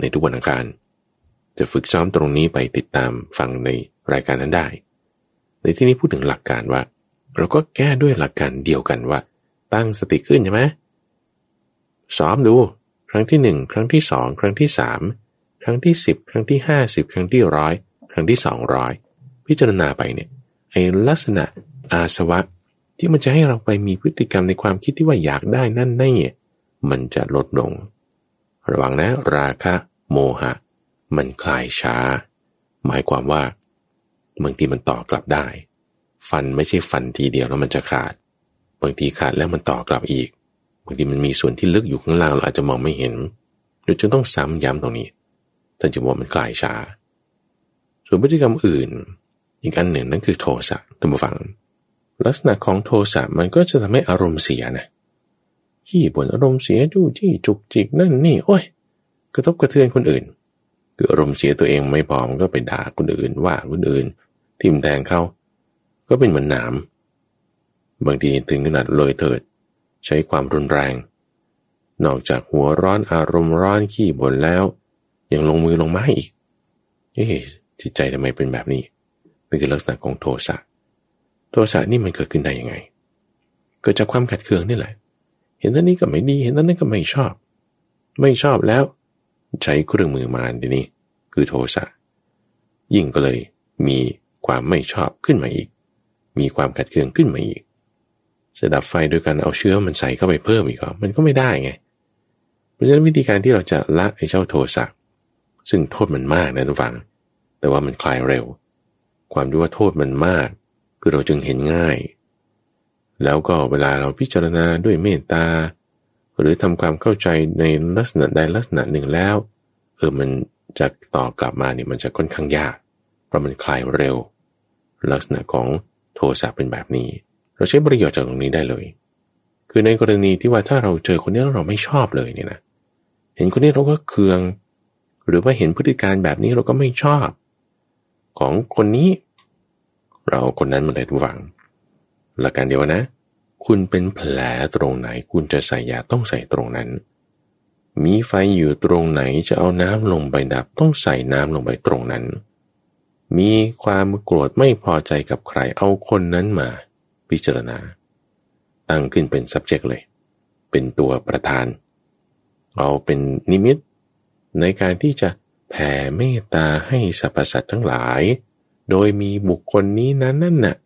ในทุกวันอังคาร จะฝึกซ้อมตรงนี้ไปติดตามฟังในรายการนั้นได้ ในที่นี้พูดถึงหลักการว่า เราก็แก้ด้วยหลักการเดียวกันว่า ตั้งสติขึ้นใช่ไหม ซ้อมดู ครั้งที่หนึ่งครั้งที่สองครั้งที่สามครั้งที่สิบครั้งที่ห้าสิบครั้งที่ร้อยครั้งที่สองร้อยพิจารณาไปเนี่ยไอ้ลักษณะอาสวะที่มันจะให้เราไปมีพฤติกรรมในความคิดที่ว่าอยากได้นั่นนี่มันจะลดลง ระวังนะราคะ โมหะ มันคลายช้า หมายความว่าบางทีมันต่อกลับได้ ฟันไม่ใช่ฟันทีเดียวแล้วมันจะขาด บางทีขาดแล้วมันต่อกลับอีก บางทีมันมีส่วนที่ลึกอยู่ข้างล่างเราอาจจะมองไม่เห็นเราจึงต้องซ้ำย้ำตรงนี้ท่านจะบอกมันคลายช้า ส่วนพฤติกรรมอื่น อีกอันหนึ่งนั่นคือโทสะท่านผู้ฟัง ลักษณะของโทสะมันก็จะทำให้อารมณ์เสียนะขี้บ่นอารมณ์เสียจู้จี้จุกจิกนั่นนี่โอ้ยกระทบกระเทือนคนอื่น คืออารมณ์เสียตัวเองไม่พอมันก็ไปด่าคนอื่นว่าคนอื่น ทิมแทงเขาก็เป็นเหมือนหนามบางทีถึงขนาดเลยเถิด ใช้ความรุนแรง นอกจากหัวร้อนอารมณ์ร้อนขี้บ่นแล้ว ยังลงมือลงไม้อีก เอ๊ะจิตใจทำไมเป็นแบบนี้นี่คือลักษณะของโทสะโทสะนี่มันเกิดขึ้นได้ยังไง เกิดจากความขัดเคืองนี่แหละ เห็นท่านี้ก็ไม่ดี เห็นท่านั้นก็ไม่ชอบ ไม่ชอบแล้ว ใช้เครื่องมือมาดีนี้ คือโทสะยิ่งก็เลยมีความไม่ชอบขึ้นมาอีก มีความขัดเคืองขึ้นมาอีก จะดับไฟโดยการเอาเชื้อมันใส่เข้าไปเพิ่มอีกมันก็ไม่ได้ไง เพราะฉะนั้นวิธีการที่เราจะละไอ้เจ้าโทสะซึ่งโทษมันมากนะทุกฝัง แต่ว่ามันคลายเร็ว ความที่ว่าโทษมันมาก คือเราจึงเห็นง่าย แล้วก็เวลาเราพิจารณาด้วยเมตตา หรือทำความเข้าใจในลักษณะใดลักษณะหนึ่งแล้ว เออมันจะต่อกลับมาเนี่ยมันจะค่อนข้างยาก เพราะมันคลายเร็ว ลักษณะของโทสะเป็นแบบนี้ เราใช้ประโยชน์จากตรงนี้ได้เลย คือในกรณีที่ว่าถ้าเราเจอคนนี้แล้วเราไม่ชอบเลยเนี่ยนะ เห็นคนนี้เราก็เคือง หรือว่าเห็นพฤติการแบบนี้เราก็ไม่ชอบ ของคนนี้ เราคนนั้นมาเลยทุกฝัง หลักการเดียวนะ คุณเป็นแผลตรงไหน คุณจะใส่ยาต้องใส่ตรงนั้น มีไฟอยู่ตรงไหนจะเอาน้ำลงไปดับต้องใส่น้ำลงไปตรงนั้นมีความโกรธไม่พอใจกับใครเอาคนนั้นมา พิจารณา ตั้งขึ้นเป็น subject เลย เป็นตัวประธาน เอาเป็นนิมิต ในการที่จะแผ่เมตตาให้สรรพสัตว์ทั้งหลาย โดยมีบุคคลนี้นั้นนั่นน่ะ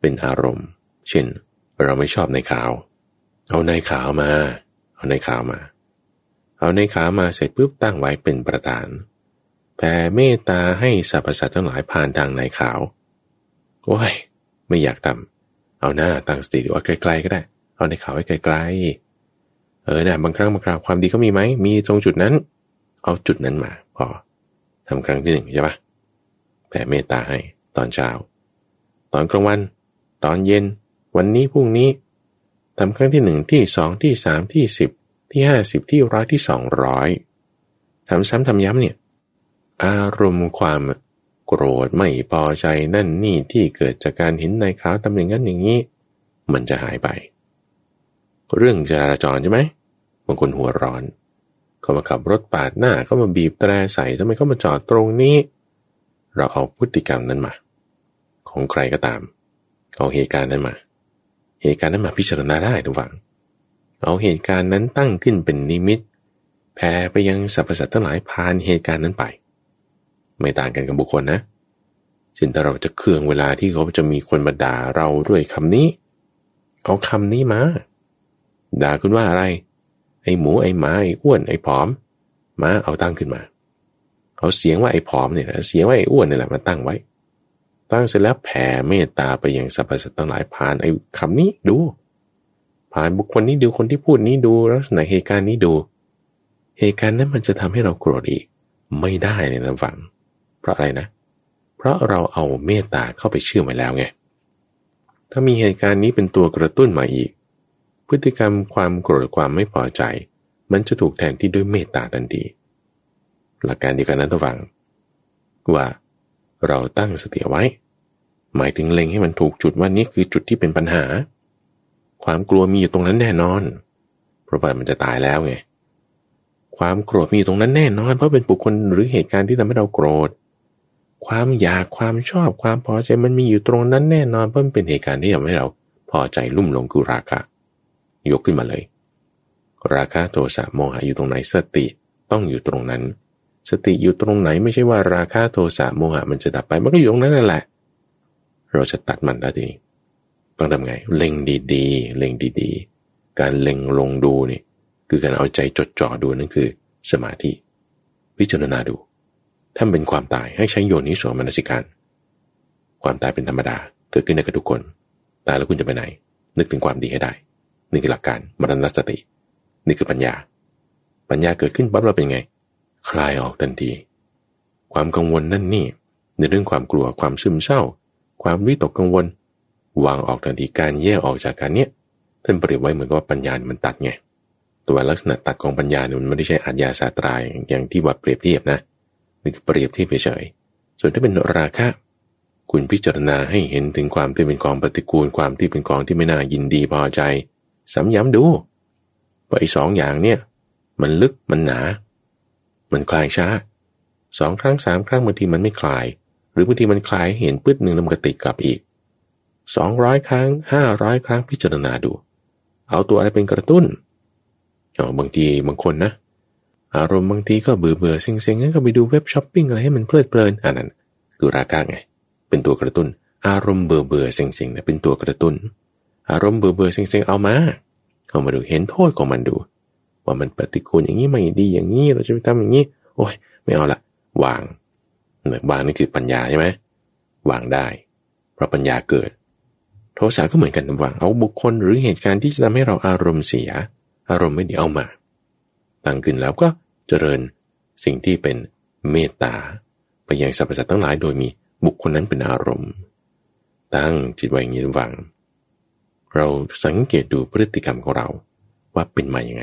เป็นอารมณ์ เช่น เราไม่ชอบในขาว เอาในขาวมา เอาในขาวมา เอาในขาวมาเสร็จปุ๊บตั้งไว้เป็นประธาน แผ่เมตตาให้สรรพสัตว์ทั้งหลายผ่านทางในขาว โอ้ย ไม่อยากทำ เอาหน้าตั้งสติดูว่าไกลๆก็ได้ เอาในขาวไว้ไกลๆ เออนี่ยบางครั้งบางคราวความดีก็มีไหม มีตรงจุดนั้น เอาจุดนั้นมา พอทำครั้งที่หนึ่งใช่ปะแผ่เมตตาให้ตอนเช้า ตอนกลางวัน ตอนเย็น วันนี้พรุ่งนี้ทำครั้งที่หนึ่งที่สองที่สามที่สิบที่ห้าสิบที่ร้อยที่สองร้อยทำซ้ำทำย้ำเนี่ย อารมณ์ความ โกรธไม่พอใจนั่นนี่ที่เกิดจากการเห็นนายขาวทำอย่างนั้นอย่างนี้ มันจะหายไป เรื่องจราจรใช่ไหมบางคนหัวร้อน เขามาขับรถปาดหน้าเขามาบีบแตรใส่ทำไมเขามาจอดตรงนี้ เราเอาพฤติกรรมนั้นมา ของใครก็ตามเอาเหตุการณ์นั้นมา เหตุการณ์นั้นมาพิจารณาได้ทุกฝัง เอาเหตุการณ์นั้นตั้งขึ้นเป็นนิมิตแผ่ไปยังสรรพสัตว์ทั้งหลายผ่านเหตุการณ์นั้นไป ไม่ต่างกันกับบุคคลนะเช่นถ้าเราจะเคืองเวลาที่เขาจะมีคนมาด่าเราด้วยคำนี้ เอาคำนี้มา ด่าคุณว่าอะไร ไอ้หมูไอ้หมาไอ้อ้วนไอ้ผอม มาเอาตั้งขึ้นมา เอาเสียงว่าไอ้ผอมเนี่ยนะเสียงว่าไอ้อ้วนนี่แหละมาตั้งไว้ ตั้งเสร็จแล้วแผ่เมตตาไปยังสรรพสัตว์ทั้งหลายผ่านไอ้คำนี้ดู ผ่านบุคคลนี้ดูคนที่พูดนี้ดูลักษณะเหตุการณ์นี้ดู เหตุการณ์นั้นมันจะทำให้เราโกรธอีก ไม่ได้ในทางฝัง ราะอะไรนะ เพราะเราเอาเมตตาเข้าไปเชื่อมไว้แล้วไง ถ้ามีเหตุการณ์นี้เป็นตัวกระตุ้นมาอีก พฤติกรรมความโกรธความไม่พอใจ มันจะถูกแทนที่ด้วยเมตตาทันที หลักการเดียวกันนั้นต้องฟัง ว่าเราตั้งสติไว้ หมายถึงเล็งให้มันถูกจุดว่านี่คือจุดที่เป็นปัญหา ความกลัวมีอยู่ตรงนั้นแน่นอน เพราะว่ามันจะตายแล้วไงความโกรธมีอยู่ตรงนั้นแน่นอนเพราะเป็นบุคคลหรือเหตุการณ์ที่ทำให้เราโกรธ ความอยากความชอบความพอใจมันมีอยู่ตรงนั้นแน่นอนเพราะมันเป็นเหตุการณ์ที่ทำให้เราพอใจลุ่มหลงกุราคะ ยกขึ้นมาเลย ราคะโทสะโมหะอยู่ตรงไหนสติต้องอยู่ตรงนั้น สติอยู่ตรงไหนไม่ใช่ว่าราคะโทสะโมหะมันจะดับไปมันก็อยู่ตรงนั้นนั่นแหละ เราจะตัดมันได้ทีนี้ต้องทำไง เล็งดีๆ เล็งดีๆ การเล็งลงดูนี่คือการเอาใจจดจ่อดูนั่นคือ สมาธิ พิจารณาดู ถ้าเป็นความตายให้ใช้โยนิโสมนสิการ ความตายเป็นธรรมดาเกิดขึ้นในกับทุกคน ตายแล้วคุณจะไปไหน นึกถึงความดีให้ได้ นี่คือหลักการมรณสติ นี่คือปัญญา ปัญญาเกิดขึ้นปั๊บเราเป็นไง คลายออกทันที ความกังวลนั่นนี่ ในเรื่องความกลัวความซึมเศร้า ความวิตกกังวล วางออกทันทีการแยกออกจากการเนี้ยท่านเปรียบไว้เหมือนกับว่าปัญญามันตัดไงตัวลักษณะตัดของปัญญาเนี่ยมันไม่ได้ใช่อัญญาสาตรายอย่างที่ว่าเปรียบเทียบนะ นี่เปรียบเทียบเฉยส่วนถ้าเป็นราคะ คุณพิจารณาให้เห็นถึงความที่เป็นกองปฏิกูลความที่เป็นกองที่ไม่น่ายินดีพอใจซ้ำย้ำดูว่าไอ้สองอย่างเนี่ย มันลึกมันหนา มันคลายช้าสองครั้งสามครั้งบางทีมันไม่คลาย หรือบางทีมันคลายเห็นปื้ดหนึ่งแล้วมันก็ติดกลับอีกสองร้อยครั้งห้าร้อยครั้งพิจารณาดู เอาตัวอะไรเป็นกระตุ้นอ๋อบางทีบางคนนะ อารมณ์บางทีก็เบื่อเบื่อเซ็งเซ็งงั้นก็ไปดูเว็บช้อปปิ้งอะไรให้มันเพลิดเพลินอันนั้นคือราคาไง เป็นตัวกระตุ้น อารมณ์เบื่อเบื่อเซ็งเซ็งเนี่ยเป็นตัวกระตุ้น อารมณ์เบื่อเบื่อเซ็งเซ็งเอามาเอามาดูเห็นโทษของมันดู ว่ามันปฏิกูลอย่างนี้ไม่ดีอย่างนี้เราจะไปทำอย่างนี้ โอ้ยไม่เอาละวางเหมือวางนี่คือปัญญาใช่ไหมวางได้ เพราะปัญญาเกิด โทสะก็เหมือนกันวางเอาบุคคลหรือเหตุการณ์ที่จะทำให้เราอารมณ์เสีย อารมณ์ไม่ดีเอามา ตั้งขึ้นแล้วก็เจริญสิ่งที่เป็นเมตตาไปยังสรรพสัตว์ทั้งหลายโดยมีบุคคลนั้นเป็นอารมณ์ ตั้งจิตไว้อย่างนี้วัง เราสังเกตดูพฤติกรรมของเราว่าเป็นมาอย่างไง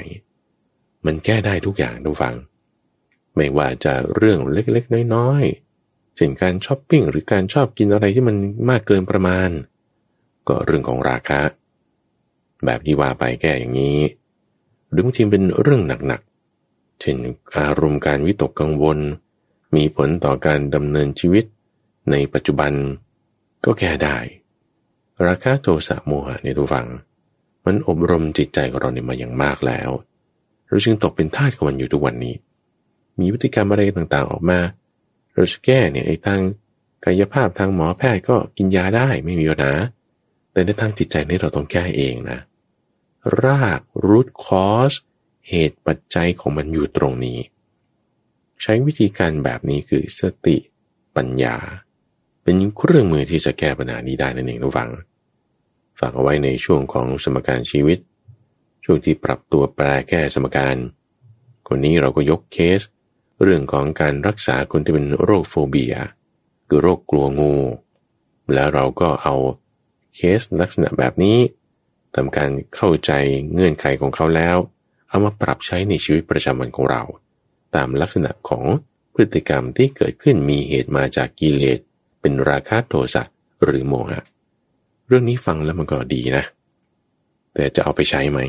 มันแก้ได้ทุกอย่างดูฟัง ไม่ว่าจะเรื่องเล็กๆ น้อยๆเช่นการช้อปปิ้งหรือการชอบกินอะไรที่มันมากเกินประมาณ ก็เรื่องของราคาแบบที่ว่าไปแก้อย่างนี้ หรือบางทีเป็นเรื่องหนัก เช่นอารมณ์การวิตกกังวล มีผลต่อการดำเนินชีวิต ในปัจจุบัน ก็แก้ได้ ราคาโทสะโมหะในตัวฟัง มันอบรมจิตใจของเราเนี่ยมาอย่างมากแล้วเราจึงตกเป็นทาสของมันอยู่ทุกวันนี้ มีวิธีการอะไรต่างๆออกมา เราจะแก้เนี่ยไอ้ทางกายภาพทางหมอแพทย์ก็กินยาได้ไม่มีปัญหาแต่ในทางจิตใจนี่เราต้องแก้เองนะ รากรูทคอส เหตุปัจจัยของมันอยู่ตรงนี้ ใช้วิธีการแบบนี้คือสติปัญญา เป็นเครื่องมือที่จะแก้ปัญหานี้ได้นั่นเองระวังฝากเอาไว้ในช่วงของสมการชีวิต ช่วงที่ปรับตัวแปลแก้สมการคนนี้เราก็ยกเคส เรื่องของการรักษาคนที่เป็นโรคโฟเบีย คือโรคกลัวงู แล้วเราก็เอาเคสลักษณะแบบนี้ทำการเข้าใจเงื่อนไขของเขาแล้ว เอามาปรับใช้ในชีวิตประจำวันของเรา ตามลักษณะของพฤติกรรมที่เกิดขึ้นมีเหตุมาจากกิเลส เป็นราคะโทสะหรือโมหะ เรื่องนี้ฟังแล้วมันก็ดีนะ แต่จะเอาไปใช้ไหม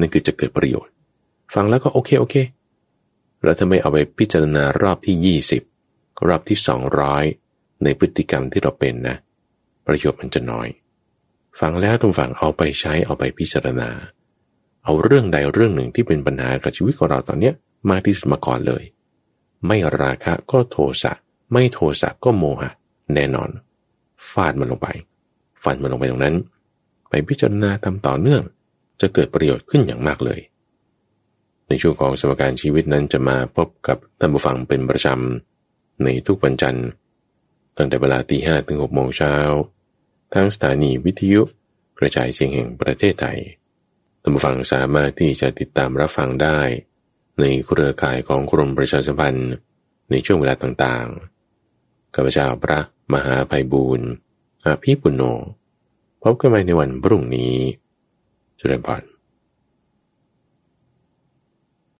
นั่นคือจะเกิดประโยชน์ ฟังแล้วก็โอเคโอเค แล้วถ้าไมเอาไปพิจารณารอบที่ 20 รอบที่ 200 ในพฤติกรรมที่เราเป็นนะ ประโยชน์มันจะน้อย ฟังแล้วทุกฝั่งเอาไปใช้เอาไปพิจารณา เอาเรื่องใดเรื่องหนึ่งที่เป็นปัญหากับชีวิตของเราตอนนี้มากที่สุดมาก่อนเลย ไม่ราคะก็โทสะไม่โทสะก็โมหะ แน่นอน ฟาดมันลงไป ฟันมันลงไปตรงนั้น ไปพิจารณาทำต่อเนื่องจจะเกิดประโยชน์ขึ้นอย่างมากเลย ในช่วงของสมการชีวิตนั้นจะมาพบกับท่านผู้ฟังเป็นประจำในทุกวันจันทร์ตั้งแต่เวลาตีห้ถึงหกโมงเช้าทางสถานีวิทยุกระจายเสียงแห่งประเทศไทย ท่านผู้ฟังสามารถที่จะติดตามรับฟังได้ ในเครือข่ายของกรมประชาสัมพันธ์ในช่วงเวลาต่างๆ ข้าพเจ้าพระมหาภัยบูรณ์อาภีปุณโญพบกันใหม่ในวันพรุ่งนี้จุฬาภร